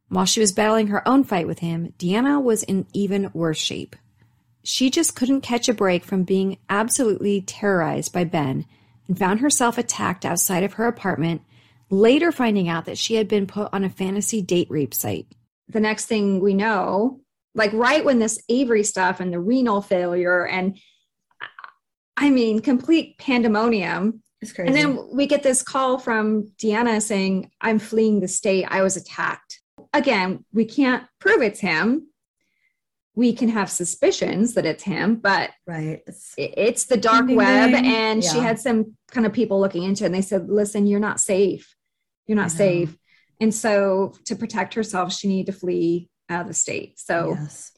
While she was battling her own fight with him, Deanna was in even worse shape. She just couldn't catch a break from being absolutely terrorized by Ben and found herself attacked outside of her apartment, later finding out that she had been put on a fantasy date rape site.
The next thing we know, like right when this Avery stuff and the renal failure and I mean, complete pandemonium.
It's crazy.
And then we get this call from Deanna saying, I'm fleeing the state. I was attacked. Again, we can't prove it's him. We can have suspicions that it's him, but
right. It's,
it's the dark web. And she had some kind of people looking into it. And they said, listen, you're not safe. You're not safe. And so to protect herself, she needed to flee out of the state. So
yes.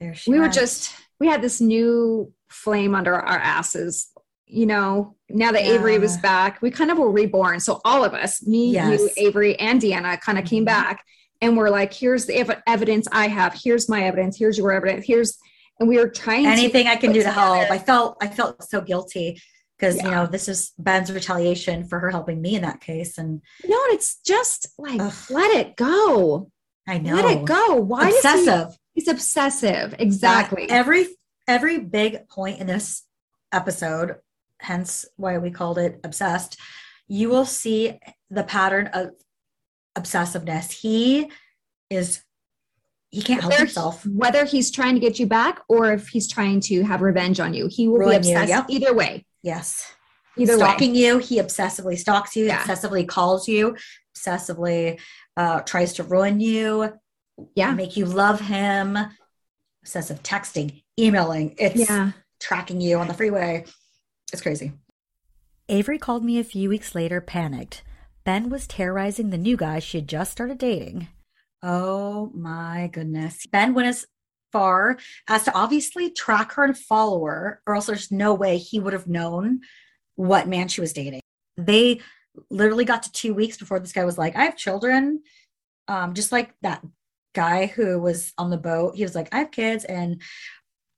There she
we were just we had this new flame under our asses you know now that
Yeah.
avery was back we kind of were reborn so all of us me you avery and deanna kind of came
Mhm.
back and we're like here's the ev- evidence i have here's my evidence here's your evidence here's and we were trying
anything I can do to help. I felt I felt so guilty because you know this is Ben's retaliation for her helping me in that case, and
no and it's just like
Ugh.
let it go
I know
let it go why does he-
obsessive.
he's obsessive exactly
That every every big point in this episode, hence why we called it obsessed. You will see the pattern of obsessiveness. He is he can't help
whether,
himself.
whether he's trying to get you back or if he's trying to have revenge on you he will
Ruin
be
you,
obsessed
yep.
either way
Yes.
either way
stalking you. He obsessively stalks you,
Yeah.
obsessively calls you, obsessively uh, tries to ruin you,
yeah
make you love him, obsessive texting, emailing. It's
yeah
tracking you on the freeway. It's crazy.
Avery called me a few weeks later, panicked. Ben was terrorizing the new guy she had just started dating.
Oh my goodness. Ben went as far as to obviously track her and follow her, or else there's no way he would have known what man she was dating. They literally got to two weeks before this guy was like, I have children. Um, just like that guy who was on the boat. He was like, I have kids and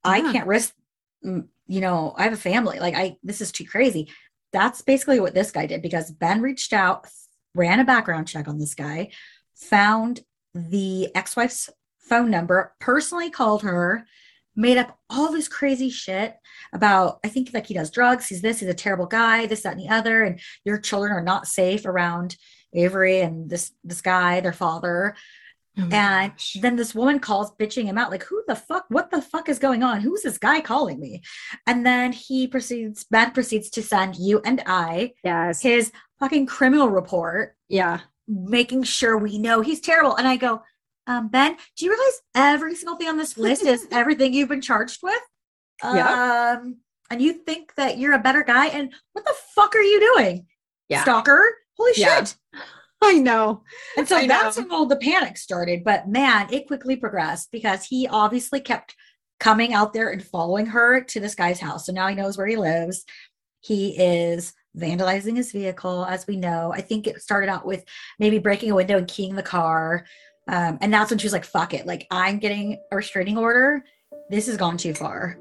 I can't risk, mm, you know, I have a family. Like, I, this is too crazy. That's basically what this guy did because Ben reached out, ran a background check on this guy, found the ex wife's phone number, personally called her, made up all this crazy shit about, I think like he does drugs, he's this, he's a terrible guy, this, that, and the other, and your children are not safe around Avery and this this guy, their father.
Oh
And
gosh.
then this woman calls bitching him out, like, who the fuck? What the fuck is going on? Who's this guy calling me? And then he proceeds, Ben proceeds to send you and I
yes
his fucking criminal report
yeah
making sure we know he's terrible. And I go, um, Ben, do you realize every single thing on this list is (laughs) everything you've been charged with?
Yeah.
Um, and you think that you're a better guy? And what the fuck are you doing?
Yeah.
Stalker? Holy
Yeah.
shit.
i know
And so
I
that's
know.
when all the panic started. But man, it quickly progressed because he obviously kept coming out there and following her to this guy's house. So now he knows where he lives. He is vandalizing his vehicle, as we know. I think it started out with maybe breaking a window and keying the car. Um, and that's when she was like, fuck it. Like, I'm getting a restraining order. This has gone too far.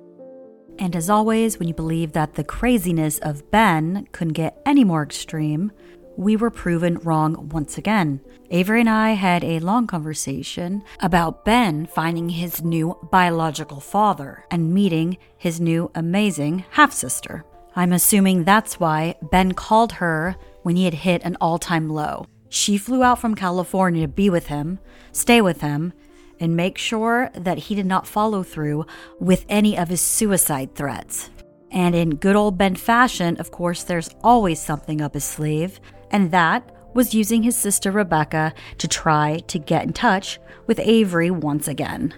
And as always, when you believe that the craziness of Ben couldn't get any more extreme, we were proven wrong once again. Avery and I had a long conversation about Ben finding his new biological father and meeting his new amazing half sister. I'm assuming that's why Ben called her when he had hit an all time low. She flew out from California to be with him, stay with him, and make sure that he did not follow through with any of his suicide threats. And in good old Ben fashion, of course, there's always something up his sleeve, and that was using his sister Rebecca to try to get in touch with Avery once again.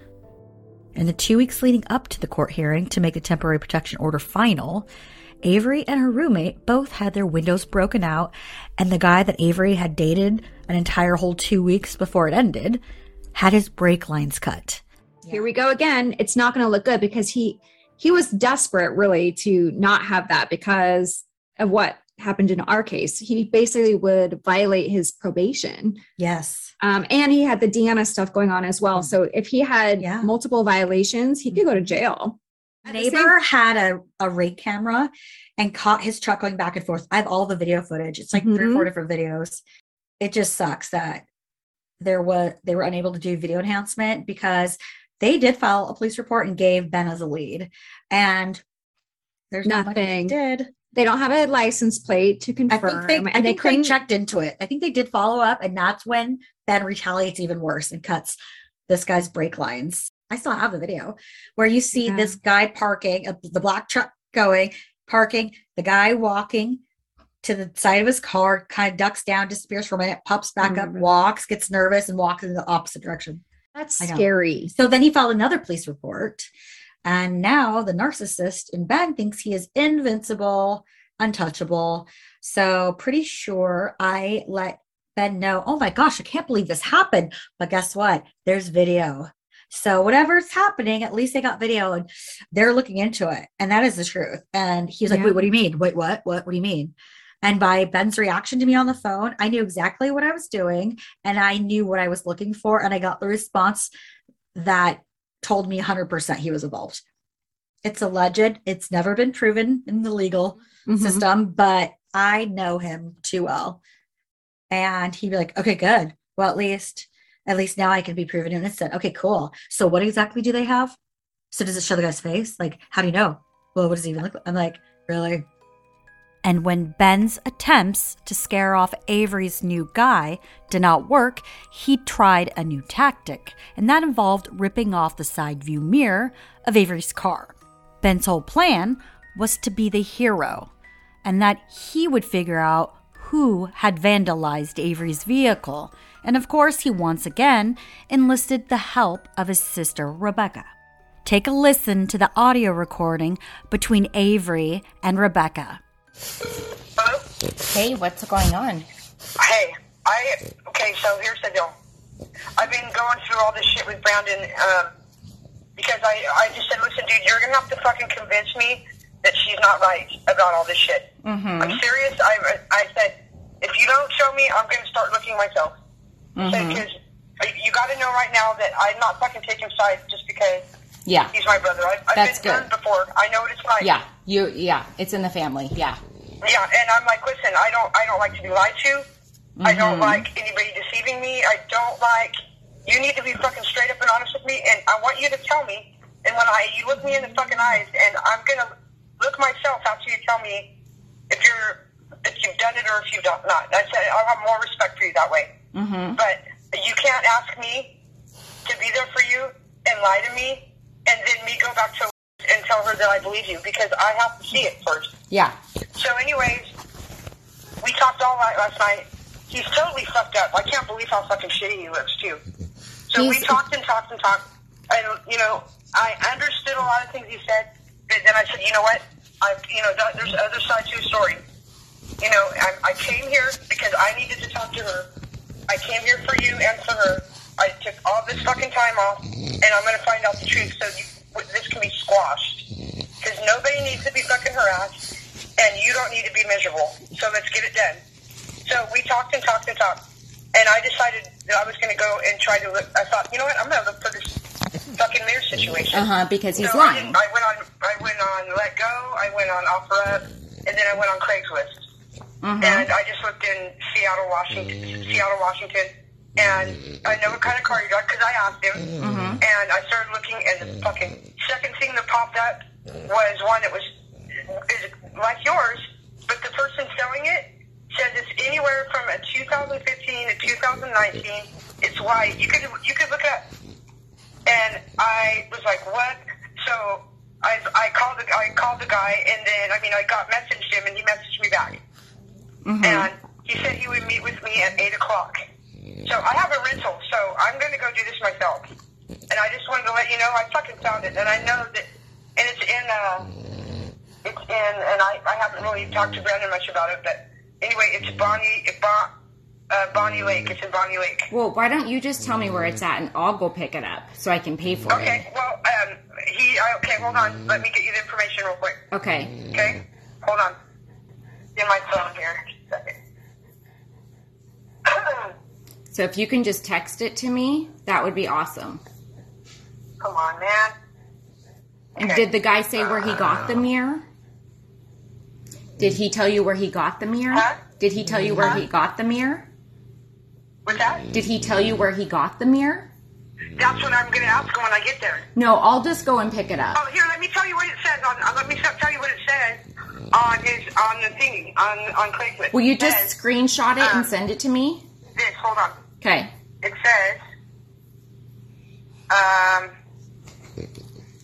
In the two weeks leading up to the court hearing to make the temporary protection order final, Avery and her roommate both had their windows broken out, and the guy that Avery had dated an entire whole two weeks before it ended had his brake lines cut.
Here we go again. It's not going to look good because he he was desperate really to not have that because of what happened in our case. He basically would violate his probation.
Yes.
Um, and he had the Deanna stuff going on as well. So if he had
Yeah.
multiple violations, he could go to jail.
Neighbor had a, a Ring camera and caught his truck going back and forth. I have all the video footage. It's like three or four mm-hmm. different videos. It just sucks that there was they were unable to do video enhancement because they did file a police report and gave Ben as a lead. And there's not they
Nothing.
did.
They don't have a license plate to
I
confirm,
think they, I
and they
think they
couldn't.
checked into it. I think they did follow up, and that's when Ben retaliates even worse and cuts this guy's brake lines. I still have the video where you see
Yeah.
this guy parking, uh, the black truck going, parking, the guy walking to the side of his car, kind of ducks down, disappears for a minute, pops back up,
remember.
walks, gets nervous, and walks in the opposite direction.
That's scary.
So then he filed another police report. And now the narcissist in Ben thinks he is invincible, untouchable. So pretty sure I let Ben know, oh my gosh, I can't believe this happened. But guess what? There's video. So whatever's happening, at least they got video and they're looking into it. And that is the truth. And he's like,
Yeah.
wait, what do you mean? Wait, what? What? What do you mean? And by Ben's reaction to me on the phone, I knew exactly what I was doing and I knew what I was looking for. And I got the response that told me 100% he was involved. It's alleged, it's never been proven in the legal
Mhm.
system, but I know him too well. And he'd be like, okay, good. Well, at least, at least now I can be proven innocent. Okay, cool. So what exactly do they have? So does it show the guy's face? Like, how do you know? Well, what does he even look like? I'm like, really?
And when Ben's attempts to scare off Avery's new guy did not work, he tried a new tactic, and that involved ripping off the side view mirror of Avery's car. Ben's whole plan was to be the hero, and that he would figure out who had vandalized Avery's vehicle. And of course, he once again enlisted the help of his sister Rebecca. Take a listen to the audio recording between Avery and Rebecca.
Hello?
Hey, what's going on?
Hey, I okay. So here's the deal. I've been going through all this shit with Brandon um, because I I just said, listen, dude, you're gonna have to fucking convince me that she's not right about all this shit.
Mm-hmm.
I'm serious. I I said, if you don't show me, I'm gonna start looking myself.
Mm-hmm.
Because you got to know right now that I'm not fucking taking sides just because
Yeah.
he's my brother. I've, I've
That's
been burned
good.
before. I know what it's like.
Yeah. You yeah, it's in the family. Yeah.
Yeah, and I'm like, listen, I don't, I don't like to be lied to. I
Mm-hmm.
don't like anybody deceiving me. I don't like. You need to be fucking straight up and honest with me, and I want you to tell me. And when I, you look me in the fucking eyes, and I'm gonna look myself after you tell me if you're, if you've done it or if you've not. I said I'll have more respect for you that way.
Mm-hmm.
But you can't ask me to be there for you and lie to me, and then me go back to and tell her that I believe you because I have to see it first.
Yeah.
So, anyways, we talked all night last night. He's totally fucked up. I can't believe how fucking shitty he looks too. So we talked and talked and talked, and you know, I understood a lot of things he said. But then I said, you know what? I, you know, there's other side to the story. You know, I, I came here because I needed to talk to her. I came here for you and for her. I took all this fucking time off, and I'm going to find out the truth so you, this can be squashed. Because nobody needs to be fucking harassed, and you don't need to be miserable. So let's get it done. So we talked and talked and talked, and I decided that I was going to go and try to look. I thought, you know what? I'm going to look for this fucking mirror situation.
Uh huh. Because he's
So
lying.
didn't- I went on. I went on Letgo. I went on OfferUp, and then I went on Craigslist.
Mm-hmm.
And I just looked in Seattle, Washington. Seattle, Washington, and I know what kind of car you got because I asked him.
Mm-hmm.
And I started looking, and the fucking second thing that popped up was one that was is like yours, but the person selling it says it's anywhere from a 2015 to 2019. It's white. You could you could look up and I was like, "What?" So I I called the I called the guy, and then I mean I got messaged him, and he messaged me back, and he said he would meet with me at 8 o'clock. So I have a rental, so I'm going to go do this myself. And I just wanted to let you know I fucking found it. And I know that, and it's in, uh, it's in, and I, I haven't really talked to Brandon much about it, but anyway, it's Bonney, it, bon, uh, Bonney Lake. It's in Bonney Lake.
Well, why don't you just tell me where it's at and I'll go pick it up so I can pay for it.
Okay, well, um, he, I, okay, hold on. Let me get you the information real quick.
Okay.
Okay? Hold on. Get my phone here. Just.
So if you can just text it to me, that would be awesome.
Come on, man.
And
Okay.
did the guy say where he got the mirror? Did he tell you where he got the mirror?
Huh?
Did he tell you where he got the mirror?
What's that?
Did he tell you where he got the mirror?
That's what I'm going to ask him when I get there.
No, I'll just go and pick it up.
Oh, here, let me tell you what it says. On, uh, let me tell you what it says on his on the thingy on on Craigslist.
Will you just
says
screenshot it and
uh,
send it to me?
this? Hold on.
Okay.
It says, um,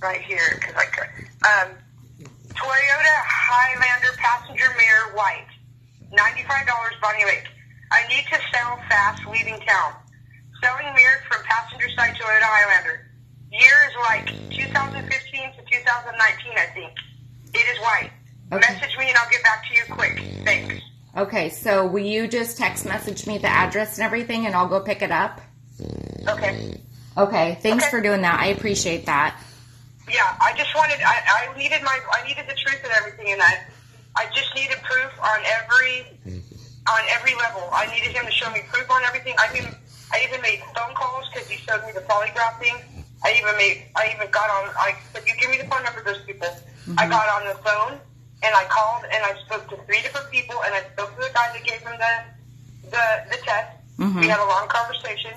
right here because I could. Um, Toyota Highlander passenger mirror white, ninety-five dollars, Bonney Lake. I need to sell fast, leaving town. Selling mirrors from passenger side Toyota Highlander. Year is like 2015 to 2019, I think. It is white.
Okay.
Message me and I'll get back to you quick. Thanks.
Okay, so will you just text message me the address and everything and I'll go pick it up?
Okay.
Okay, thanks
Okay.
for doing that. I appreciate that.
Yeah, I just wanted. I, I needed my. I needed the truth and everything, and I. I just needed proof on every. On every level, I needed him to show me proof on everything. I even. I even made phone calls because he showed me the polygraph thing. I even made. I even got on. I said, "You give me the phone number of those people." I mm-hmm. got on the phone and I called and I spoke to three different people and I spoke to the guy that gave him the the the test. Mm-hmm. We had a long conversation,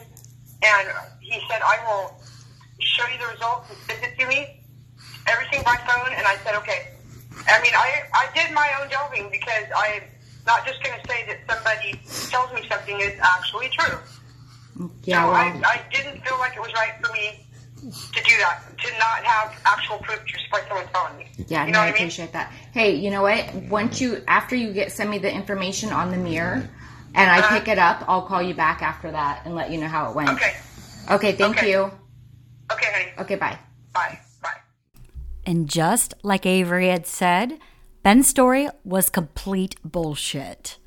and he said, "I will show you the results and send it to me." Everything by phone, and I said, "Okay." I mean, I I did my own delving because I'm not just going to say that somebody tells me something is actually true.
Yeah,
so
well,
I, I didn't feel like it was right for me to do that, to not have actual proof just by someone telling me.
yeah,
you
no,
know
I
what I mean?
appreciate that. Hey, you know what? Once you after you get send me the information on the mirror and I
Uh-huh.
pick it up, I'll call you back after that and let you know how it went.
Okay.
Okay, thank
Okay.
you.
Okay, honey.
Okay, bye.
Bye. Bye.
And just like Avery had said, Ben's story was complete bullshit.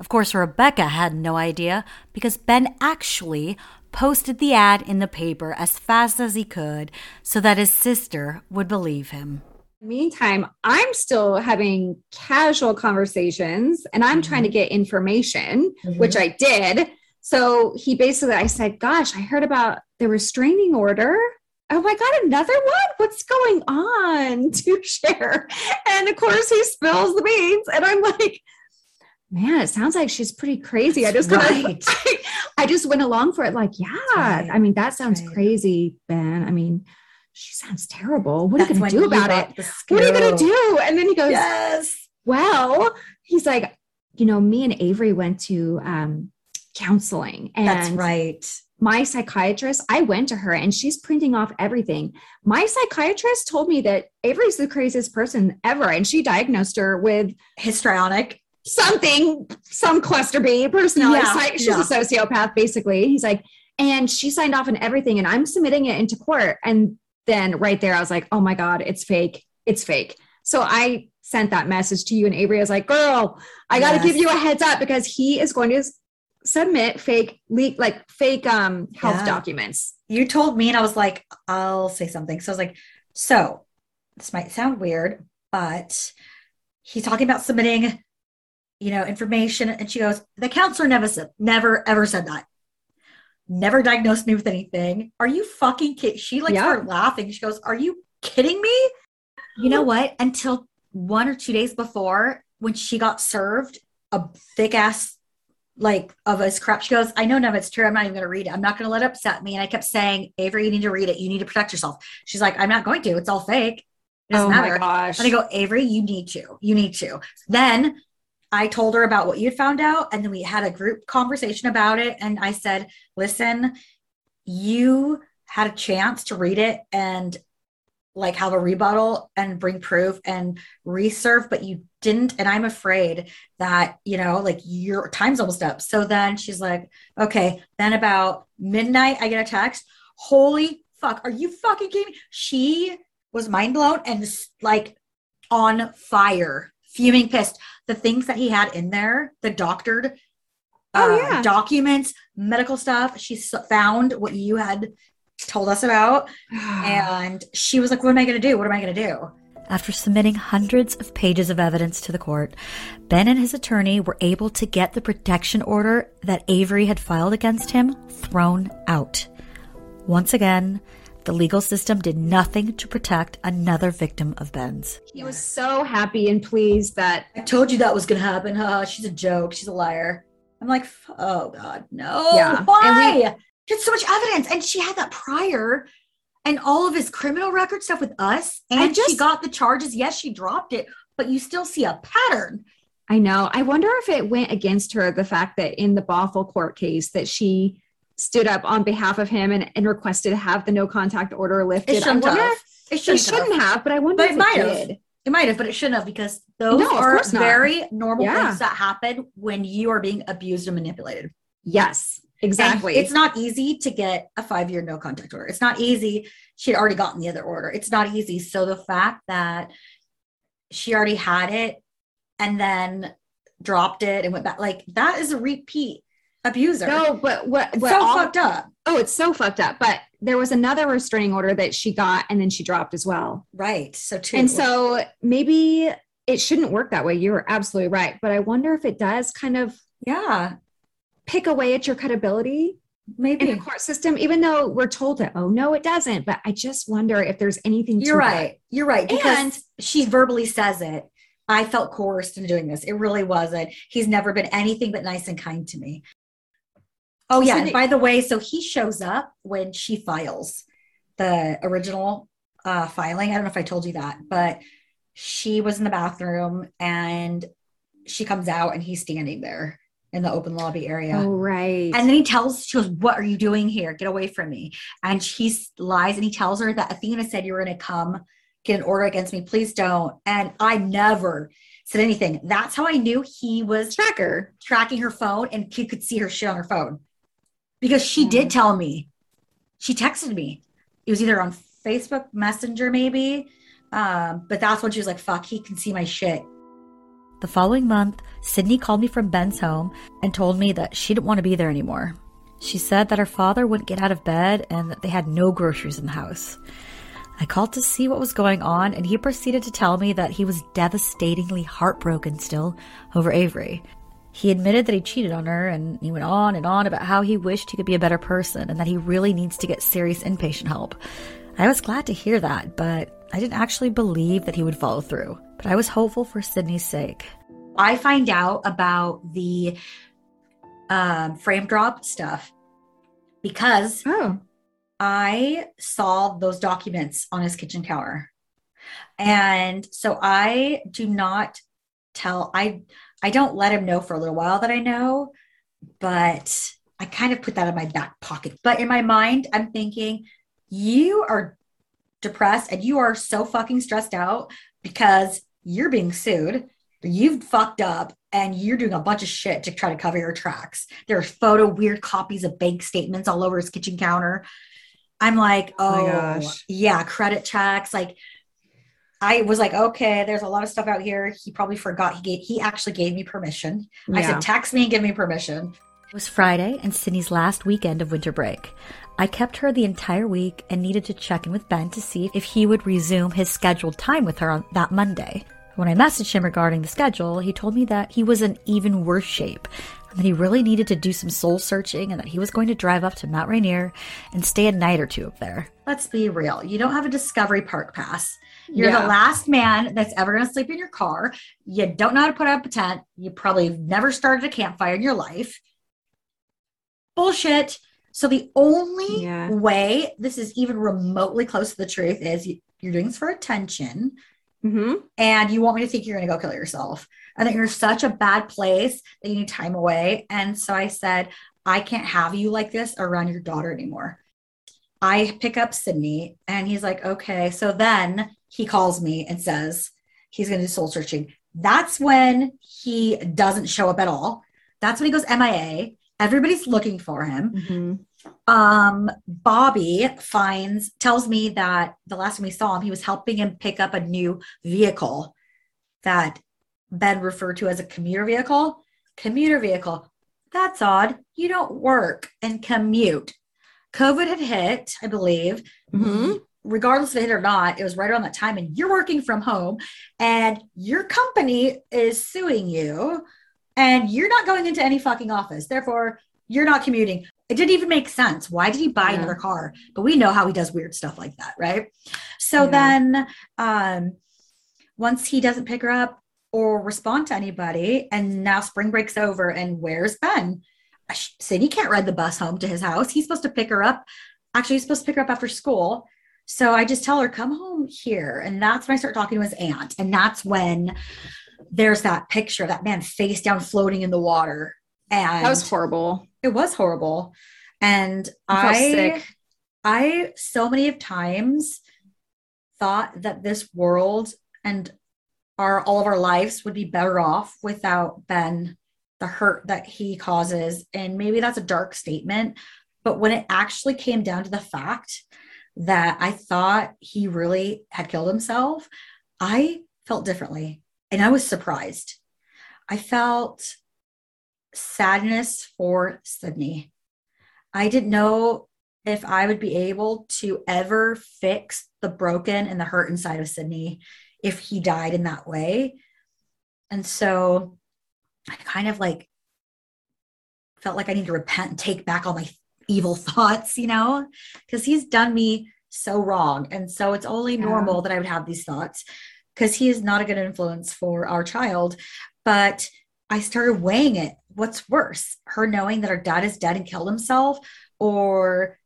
Of course, Rebecca had no idea because Ben actually posted the ad in the paper as fast as he could so that his sister would believe him.
Meantime, I'm still having casual conversations and I'm trying to mm-hmm. get information, mm-hmm. which I did. So he basically, I said, Gosh, I heard about the restraining order. Oh my God, another one? What's going on (laughs) to share? And of course, he spills the beans. And I'm like, Man, it sounds like she's pretty crazy. I just
Right.
kind (laughs) of, I just went along for it. Like, yeah,
right.
I mean, that sounds
right.
crazy, Ben. I mean, she sounds terrible. What are you going to do about it? what are you going to do? And then he goes,
Yes.
well, he's like, you know, me and Avery went to um, counseling and
That's right.
my psychiatrist, I went to her and she's printing off everything. My psychiatrist told me that Avery's the craziest person ever. And she diagnosed her with
Histrionic.
Something, some cluster B personality.
Yeah,
she's
yeah.
a sociopath, basically. He's like, and she signed off on everything, and I'm submitting it into court. And then right there, I was like, oh my God, it's fake. It's fake. So I sent that message to you, and Avery was like, girl, I got to
Yes.
give you a heads up because he is going to submit fake leak like fake um health
Yeah.
documents.
You told me, and I was like, I'll say something. So I was like, so this might sound weird, but he's talking about submitting, you know, information. And she goes, the counselor never said, never, ever said that. Never diagnosed me with anything. Are you fucking kidding? She like
Yeah.
started laughing. She goes, Are you kidding me? You know what? Until one or two days before, when she got served a thick ass like of his crap. She goes, I know none of it's true. I'm not even gonna read it. I'm not gonna let it upset me. And I kept saying, Avery, you need to read it. You need to protect yourself. She's like, I'm not going to. It's all fake. It doesn't oh matter.
Oh gosh.
And I go, Avery, you need to. You need to. Then I told her about what you had found out. And then we had a group conversation about it. And I said, listen, you had a chance to read it and like have a rebuttal and bring proof and reserve, but you didn't. And I'm afraid that, you know, like your time's almost up. So then she's like, okay. Then about midnight, I get a text. Holy fuck. Are you fucking kidding me? She was mind blown and like on fire, fuming, pissed. The things that he had in there, the doctored
Oh,
uh,
yeah.
documents, medical stuff. She found what you had told us about. (sighs) And she was like, What am I going to do? What am I going to do?
After submitting hundreds of pages of evidence to the court, Ben and his attorney were able to get the protection order that Avery had filed against him thrown out. Once again, the legal system did nothing to protect another victim of Ben's.
He was so happy and pleased that
I told you that was going to happen. Huh? She's a joke. She's a liar. I'm like, Oh, God, no.
Yeah.
Why? She had so much evidence. And she had that prior and all of his criminal record stuff with us. And
I
she got the charges. Yes, she dropped it, but you still see a pattern.
I know. I wonder if it went against her the fact that in the Bothell court case that she stood up on behalf of him and, and requested to have the no contact order lifted.
It shouldn't
wonder
have. It
It
shouldn't,
shouldn't
have.
have, but I wonder
But
if
it might have.
did.
It might have, but it shouldn't have because those
No,
are very normal
Yeah.
things that happen when you are being abused and manipulated.
Yes,
And
exactly.
it's not easy to get a five year no contact order. It's not easy. She had already gotten the other order. It's not easy. So the fact that she already had it and then dropped it and went back, like that is a repeat abuser.
no, but what, what
so
all-
fucked up.
Oh, it's so fucked up. But there was another restraining order that she got and then she dropped as well.
Right. So too.
And so maybe it shouldn't work that way. You're absolutely right. But I wonder if it does kind of
yeah,
pick away at your credibility
maybe in
the court system, even though we're told that, oh, no, it doesn't. But I just wonder if there's anything
You're
to that.
right. You're right. Because
And-
she verbally says it. I felt coerced into doing this. It really wasn't. He's never been anything but nice and kind to me. Oh, yeah. And by the way, so he shows up when she files the original uh, filing. I don't know if I told you that, but she was in the bathroom and she comes out and he's standing there in the open lobby area.
Oh, right.
And then he tells, she goes, What are you doing here? Get away from me. And she lies and he tells her that Athena said you were going to come get an order against me. Please don't. And I never said anything. That's how I knew he was
tracker.
tracking her phone and he could see her shit on her phone because she did tell me. She texted me. It was either on Facebook Messenger, maybe. Um, but that's when she was like, Fuck, he can see my shit.
The following month, Sydney called me from Ben's home and told me that she didn't want to be there anymore. She said that her father wouldn't get out of bed and that they had no groceries in the house. I called to see what was going on, and he proceeded to tell me that he was devastatingly heartbroken still over Avery. He admitted that he cheated on her, and he went on and on about how he wished he could be a better person and that he really needs to get serious inpatient help. I was glad to hear that, but I didn't actually believe that he would follow through. But I was hopeful for Sydney's sake.
I find out about the um, frame drop stuff because
Oh,
I saw those documents on his kitchen counter. And so I do not tell I I don't let him know for a little while that I know, but I kind of put that in my back pocket. But in my mind, I'm thinking, you are depressed and you are so fucking stressed out because you're being sued. You've fucked up and you're doing a bunch of shit to try to cover your tracks. There's photo weird copies of bank statements all over his kitchen counter. I'm like,
Oh
oh,
my gosh.
yeah, credit checks. Like, I was like, okay, there's a lot of stuff out here. He probably forgot. He gave, he actually gave me permission. I said, text me and give me permission.
It was Friday and Sydney's last weekend of winter break. I kept her the entire week and needed to check in with Ben to see if he would resume his scheduled time with her on that Monday. When I messaged him regarding the schedule, he told me that he was in even worse shape and that he really needed to do some soul searching and that he was going to drive up to Mount Rainier and stay a night or two up there.
Let's be real. You don't have a Discovery Park pass. You're
Yeah.
the last man that's ever going to sleep in your car. You don't know how to put up a tent. You probably never started a campfire in your life. Bullshit. So the only
Yeah.
way this is even remotely close to the truth is you, you're doing this for attention.
hmm
and you want me to think you're going to go kill yourself and that you're such a bad place that you need time away. And so I said, I can't have you like this around your daughter anymore. I pick up Sydney and he's like, okay. So then he calls me and says he's going to do soul searching. That's when he doesn't show up at all. That's when he goes MIA. Everybody's looking for him.
Mm-hmm.
Um, Bobby finds, tells me that the last time we saw him, he was helping him pick up a new vehicle that Ben referred to as a commuter vehicle. Commuter vehicle. That's odd. You don't work and commute. COVID had hit, I believe.
Mm-hmm.
Regardless of it or not, it was right around that time, and you're working from home, and your company is suing you, and you're not going into any fucking office. Therefore, you're not commuting. It didn't even make sense. Why did he buy
Yeah.
another car? But we know how he does weird stuff like that, right? So
Yeah.
then, um, once he doesn't pick her up or respond to anybody, and now spring breaks over, and where's Ben? Sydney can't ride the bus home to his house. He's supposed to pick her up. Actually, he's supposed to pick her up after school. So I just tell her, come home here. And that's when I start talking to his aunt. And that's when there's that picture of that man face down floating in the water. And
That was horrible.
it was horrible. And
I
I,
sick.
I so many of times thought that this world and our all of our lives would be better off without Ben, the hurt that he causes. And maybe that's a dark statement, but when it actually came down to the fact that I thought he really had killed himself, I felt differently and I was surprised. I felt sadness for Sydney. I didn't know if I would be able to ever fix the broken and the hurt inside of Sydney if he died in that way. And so I kind of like felt like I need to repent and take back all my evil (laughs) thoughts, you know, because he's done me so wrong. And so it's only
Yeah.
normal that I would have these thoughts because he is not a good influence for our child. But I started weighing it. What's worse, her knowing that her dad is dead and killed himself, or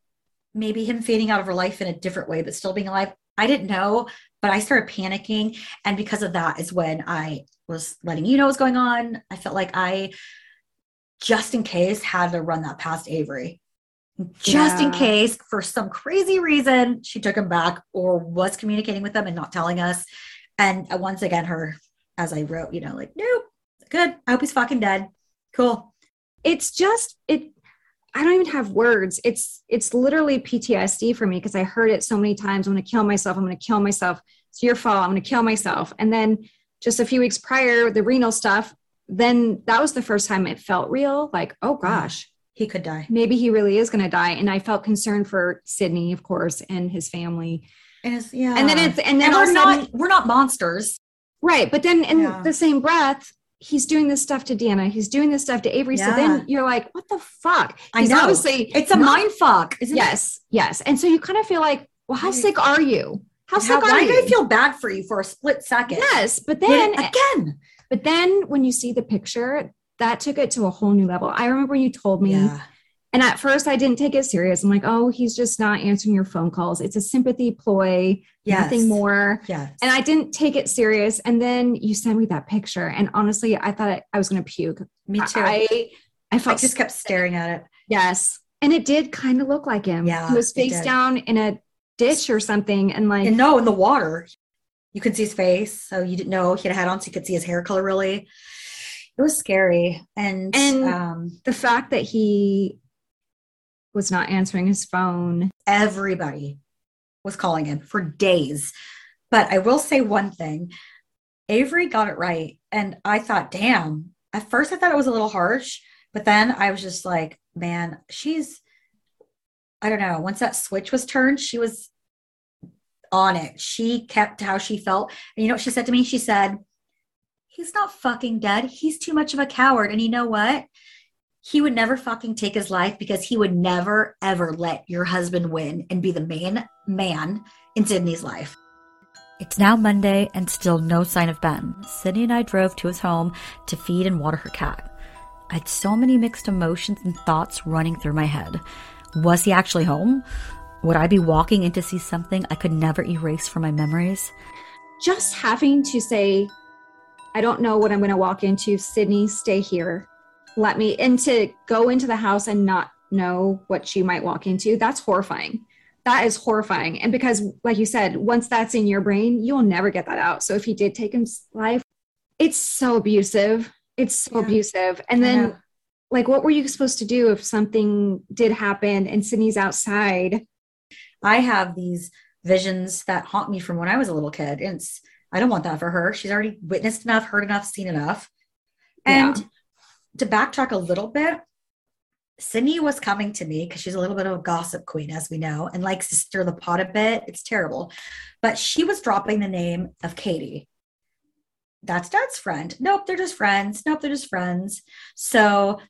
maybe him fading out of her life in a different way, but still being alive? I didn't know, but I started panicking. And because of that is when I was letting you know what's going on. I felt like I, just in case, had to run that past Avery. Just in case, for some crazy reason, she took him back or was communicating with them and not telling us. And uh, once again, her, as I wrote, you know, like, nope, good. I hope he's fucking dead. Cool.
It's just it. I don't even have words. It's it's literally PTSD for me because I heard it so many times. I'm going to kill myself. I'm going to kill myself. It's your fault. I'm going to kill myself. And then just a few weeks prior, the renal stuff. Then that was the first time it felt real. Like, oh gosh,
He could die.
maybe he really is going to die. And I felt concerned for Sydney, of course, and his family.
And it's, yeah.
And then it's and then
and we're
sudden-
not we're not monsters.
Right. But then in
Yeah.
the same breath, he's doing this stuff to Dana. He's doing this stuff to Avery. So then you're like, what the fuck?
I
He's
know.
obviously
It's a
not-
mind fuck, isn't it?
Yes. Yes. And so you kind of feel like, well, how sick are you? How
How,
sick are
why
you?
did I feel bad for you for a split second?
Yes. But
then again.
but then when you see the picture, that took it to a whole new level. I remember when you told me,
Yeah.
and at first I didn't take it serious. I'm like, oh, he's just not answering your phone calls. It's a sympathy ploy,
Yes.
nothing more.
Yes.
And I didn't take it serious. And then you sent me that picture. And honestly, I thought I was going to puke.
me too.
I, I
I
felt
just kept staring at it.
yes. And it did kind of look like him.
Yeah,
He was face down in a ditch or something. And like,
And no, in the water, you could see his face. So you didn't know he had a hat on, so you could see his hair color really. It was scary. And,
And-
um,
the fact that he was not answering his phone.
everybody was calling him for days. But I will say one thing Avery got it right. And I thought, damn, at first I thought it was a little harsh, but then I was just like, man, she's, I don't know, once that switch was turned, she was on it. She kept how she felt. And you know what she said to me? She said, he's not fucking dead. He's too much of a coward. And you know what? He would never fucking take his life because he would never, ever let your husband win and be the main man in Sydney's life.
It's now Monday and still no sign of Ben. Sydney and I drove to his home to feed and water her cat. I had so many mixed emotions and thoughts running through my head. Was he actually home? Would I be walking in to see something I could never erase from my memories?
Just having to say, I don't know what I'm going to walk into. Sydney, stay here. Let me, and to go into the house and not know what she might walk into, that's horrifying. that is horrifying. And because, like you said, once that's in your brain, you'll never get that out. So if he did take his life, it's so abusive. It's so
Yeah.
abusive. And then, like, what were you supposed to do if something did happen and Sydney's outside?
I have these visions that haunt me from when I was a little kid. And it's, I don't want that for her. She's already witnessed enough, heard enough, seen enough. And
Yeah.
to backtrack a little bit, Sydney was coming to me because she's a little bit of a gossip queen, as we know, and likes to stir the pot a bit. It's terrible. But she was dropping the name of Katie. That's dad's friend. Nope, they're just friends. Nope, they're just friends. So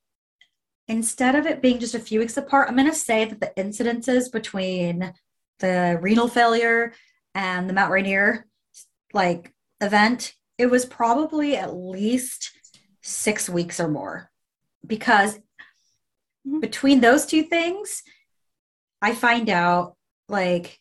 instead of it being just a few weeks apart, I'm going to say that the incidences between the renal failure and the Mount Rainier like event, it was probably at least six weeks or more because
Mhm.
between those two things, I find out like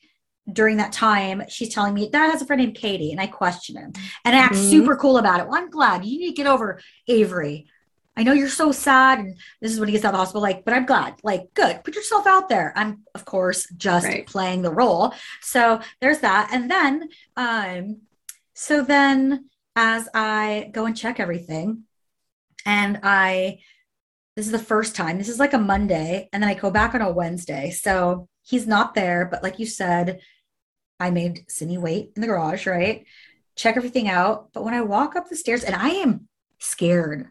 during that time, she's telling me dad has a friend named Katie, and I question him and I act
Mhm.
super cool about it. Well, I'm glad you need to get over Avery. I know you're so sad, and this is when he gets out of the hospital. Like, but I'm glad. Like, good. Put yourself out there. I'm, of course, just
Right.
playing the role. So there's that. And then, um, so then as I go and check everything, and I, this is the first time. This is like a Monday, and then I go back on a Wednesday. So he's not there. But like you said, I made Sydney wait in the garage, right? Check everything out. But when I walk up the stairs, and I am scared.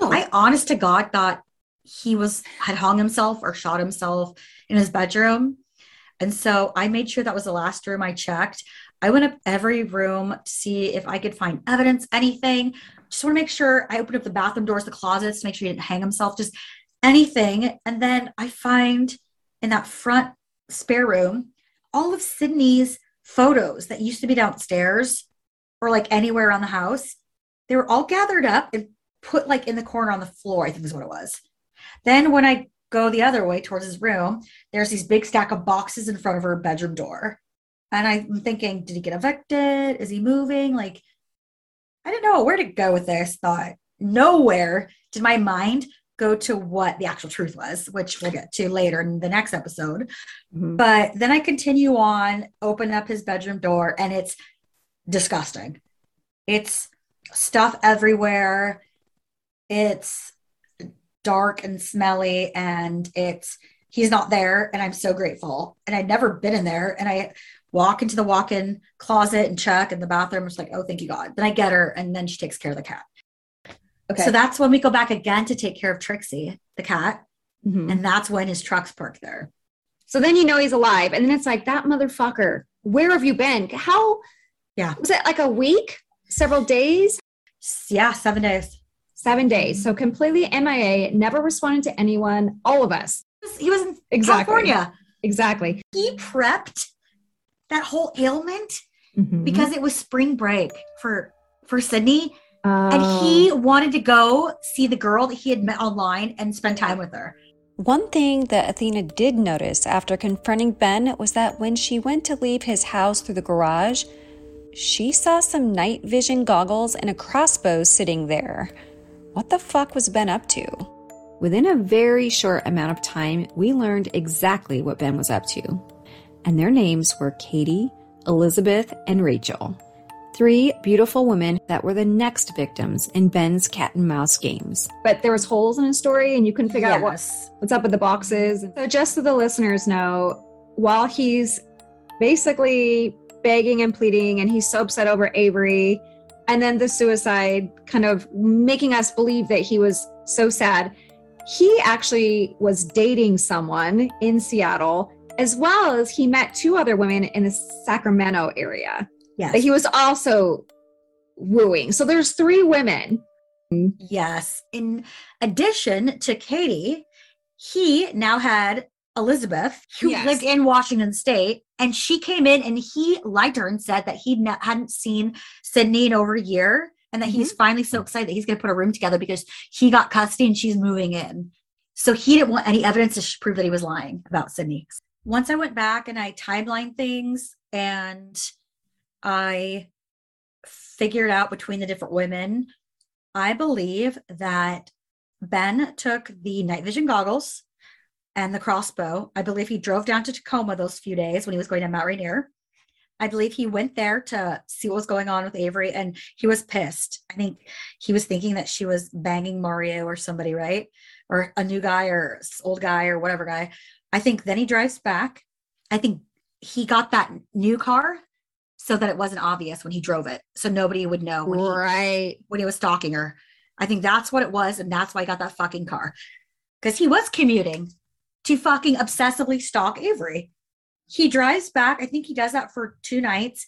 Oh.
I honest to God thought he was had hung himself or shot himself in his bedroom. And so I made sure that was the last room I checked. I went up every room to see if I could find evidence, anything. Just want to make sure I opened up the bathroom doors, the closets to make sure he didn't hang himself, just anything. And then I find in that front spare room all of Sydney's photos that used to be downstairs or like anywhere around the house. They were all gathered up and put like in the corner on the floor, I think is what it was. Then when I go the other way towards his room, there's these big stack of boxes in front of her bedroom door. And I'm thinking, did he get evicted? Is he moving? Like, I didn't know where to go with this. Thought nowhere did my mind go to what the actual truth was, which we'll get to later in the next episode.
Mhm.
But then I continue on, open up his bedroom door, and it's disgusting. It's stuff everywhere. It's dark and smelly, and it's he's not there. And I'm so grateful. And I'd never been in there. And I walk into the walk-in closet and check in the bathroom. It's like, oh, thank you God. Then I get her, and then she takes care of the cat.
Okay.
So that's when we go back again to take care of Trixie, the cat.
Mhm.
And that's when his truck's parked there.
So then you know he's alive. And then it's like, that motherfucker, where have you been? How?
Yeah.
Was it like a week? Several days?
Yeah, seven days.
Seven days. So completely MIA, never responded to anyone, all of us.
He was- He was in
Exactly.
California.
Exactly.
He prepped that whole ailment
Mhm.
because it was spring break for for Sydney, and
Oh.
he wanted to go see the girl that he had met online and spend time with her.
One thing that Athena did notice after confronting Ben was that when she went to leave his house through the garage, she saw some night vision goggles and a crossbow sitting there. What the fuck was Ben up to? Within a very short amount of time, we learned exactly what Ben was up to. And their names were Katie, Elizabeth, and Rachel. Three beautiful women that were the next victims in Ben's cat and mouse games.
but there was holes in his story and you couldn't figure out what, what's up with the boxes. So just so the listeners know, while he's basically begging and pleading and he's so upset over Avery and then the suicide kind of making us believe that he was so sad, he actually was dating someone in Seattle as well as he met two other women in the Sacramento area
Yes.
that he was also wooing. So there's three women.
Yes. In addition to Katie, he now had Elizabeth, who
Yes.
lived in Washington State, and she came in and he lied to her and said that he ne- hadn't seen Sydney in over a year and that he's mm-hmm. finally so excited that he's going to put a room together because he got custody and she's moving in. So he didn't want any evidence to prove that he was lying about Sydney. Once I went back and I timeline things and I figured out between the different women, I believe that Ben took the night vision goggles and the crossbow. I believe he drove down to Tacoma those few days when he was going to Mount Rainier. I believe he went there to see what was going on with Avery and he was pissed. I think he was thinking that she was banging Mario or somebody, right? Or a new guy or old guy or whatever guy. I think then he drives back. I think he got that new car so that it wasn't obvious when he drove it. So nobody would know when, he,
Right.
when he was stalking her. I think that's what it was. And that's why I got that fucking car. Because he was commuting to fucking obsessively stalk Avery. He drives back. I think he does that for two nights,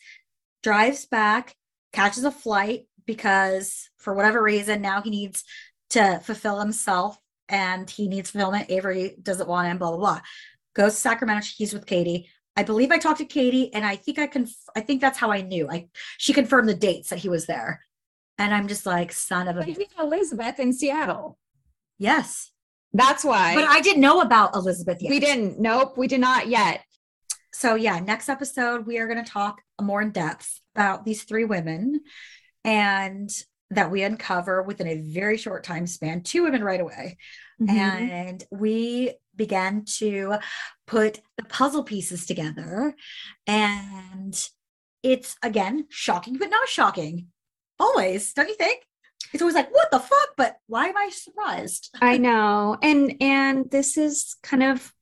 drives back, catches a flight because for whatever reason, now he needs to fulfill himself and he needs fulfillment. Avery doesn't want him, blah, blah, blah. Goes to Sacramento. He's with Katie. I believe I talked to Katie and I think I can, I think that's how I knew. I, she confirmed the dates that he was there. And I'm just like, son of a,
Elizabeth in Seattle.
yes.
That's why.
But I didn't know about Elizabeth yet.
we didn't. Nope, we did not yet.
So yeah, next episode we are going to talk more in depth about these three women and that we uncover within a very short time span, two women right away.
Mm-hmm.
And we began to put the puzzle pieces together. And it's again shocking, but not shocking. Always, don't you think? It's always like, what the fuck? But why am I surprised?
I (laughs) know. And and this is kind of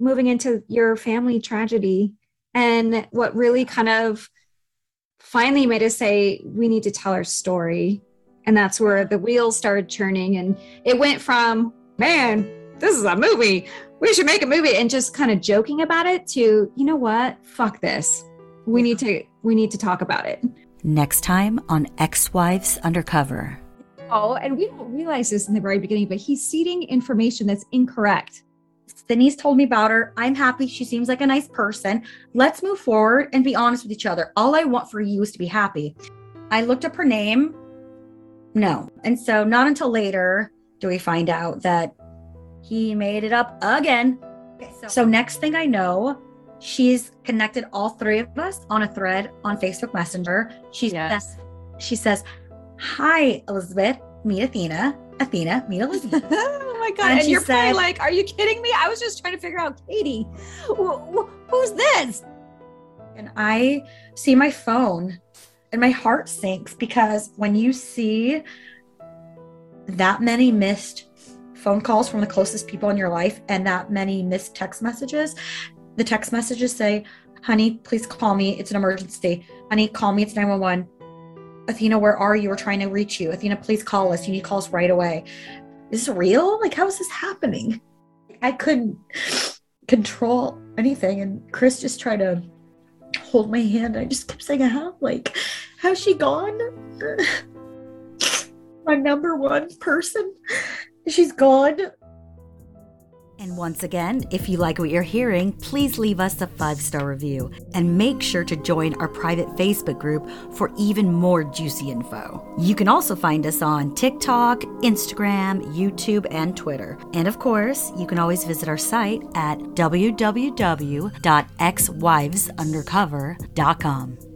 moving into your family tragedy and what really kind of finally made us say we need to tell our story. And that's where the wheels started churning and it went from, man, this is a movie. We should make a movie and just kind of joking about it to, you know what? Fuck this. We need to we need to talk about it.
Next time on Ex Wives Undercover.
Oh, and we don't realize this in the very beginning, but he's seeding information that's incorrect.
Denise told me about her. I'm happy. She seems like a nice person. Let's move forward and be honest with each other. All I want for you is to be happy. I looked up her name. No. And so, not until later do we find out that he made it up again. Okay. So, next thing I know, she's connected all three of us on a thread on Facebook Messenger. She
Yes.
says, she says, Hi, Elizabeth. Meet Athena. Athena, meet Elizabeth. (laughs)
oh my god!
And
And, you're probably like, "Are you kidding me?" I was just trying to figure out Katie. Wh- wh- Who's this?
and I see my phone and my heart sinks because when you see that many missed phone calls from the closest people in your life and that many missed text messages, the text messages say, Honey, please call me. It's an emergency. Honey, call me. It's 911. Athena, where are you? We're trying to reach you. Athena, please call us. You need to call us right away. Is this real? Like, how is this happening? I couldn't control anything. And Chris just tried to hold my hand. I just kept saying, How? Like, how's she gone? (laughs) my number one person. She's gone.
And once again, if you like what you're hearing, please leave us a five star review and make sure to join our private Facebook group for even more juicy info. You can also find us on TikTok, Instagram, YouTube, and Twitter. And of course, you can always visit our site at www.xwivesundercover.com.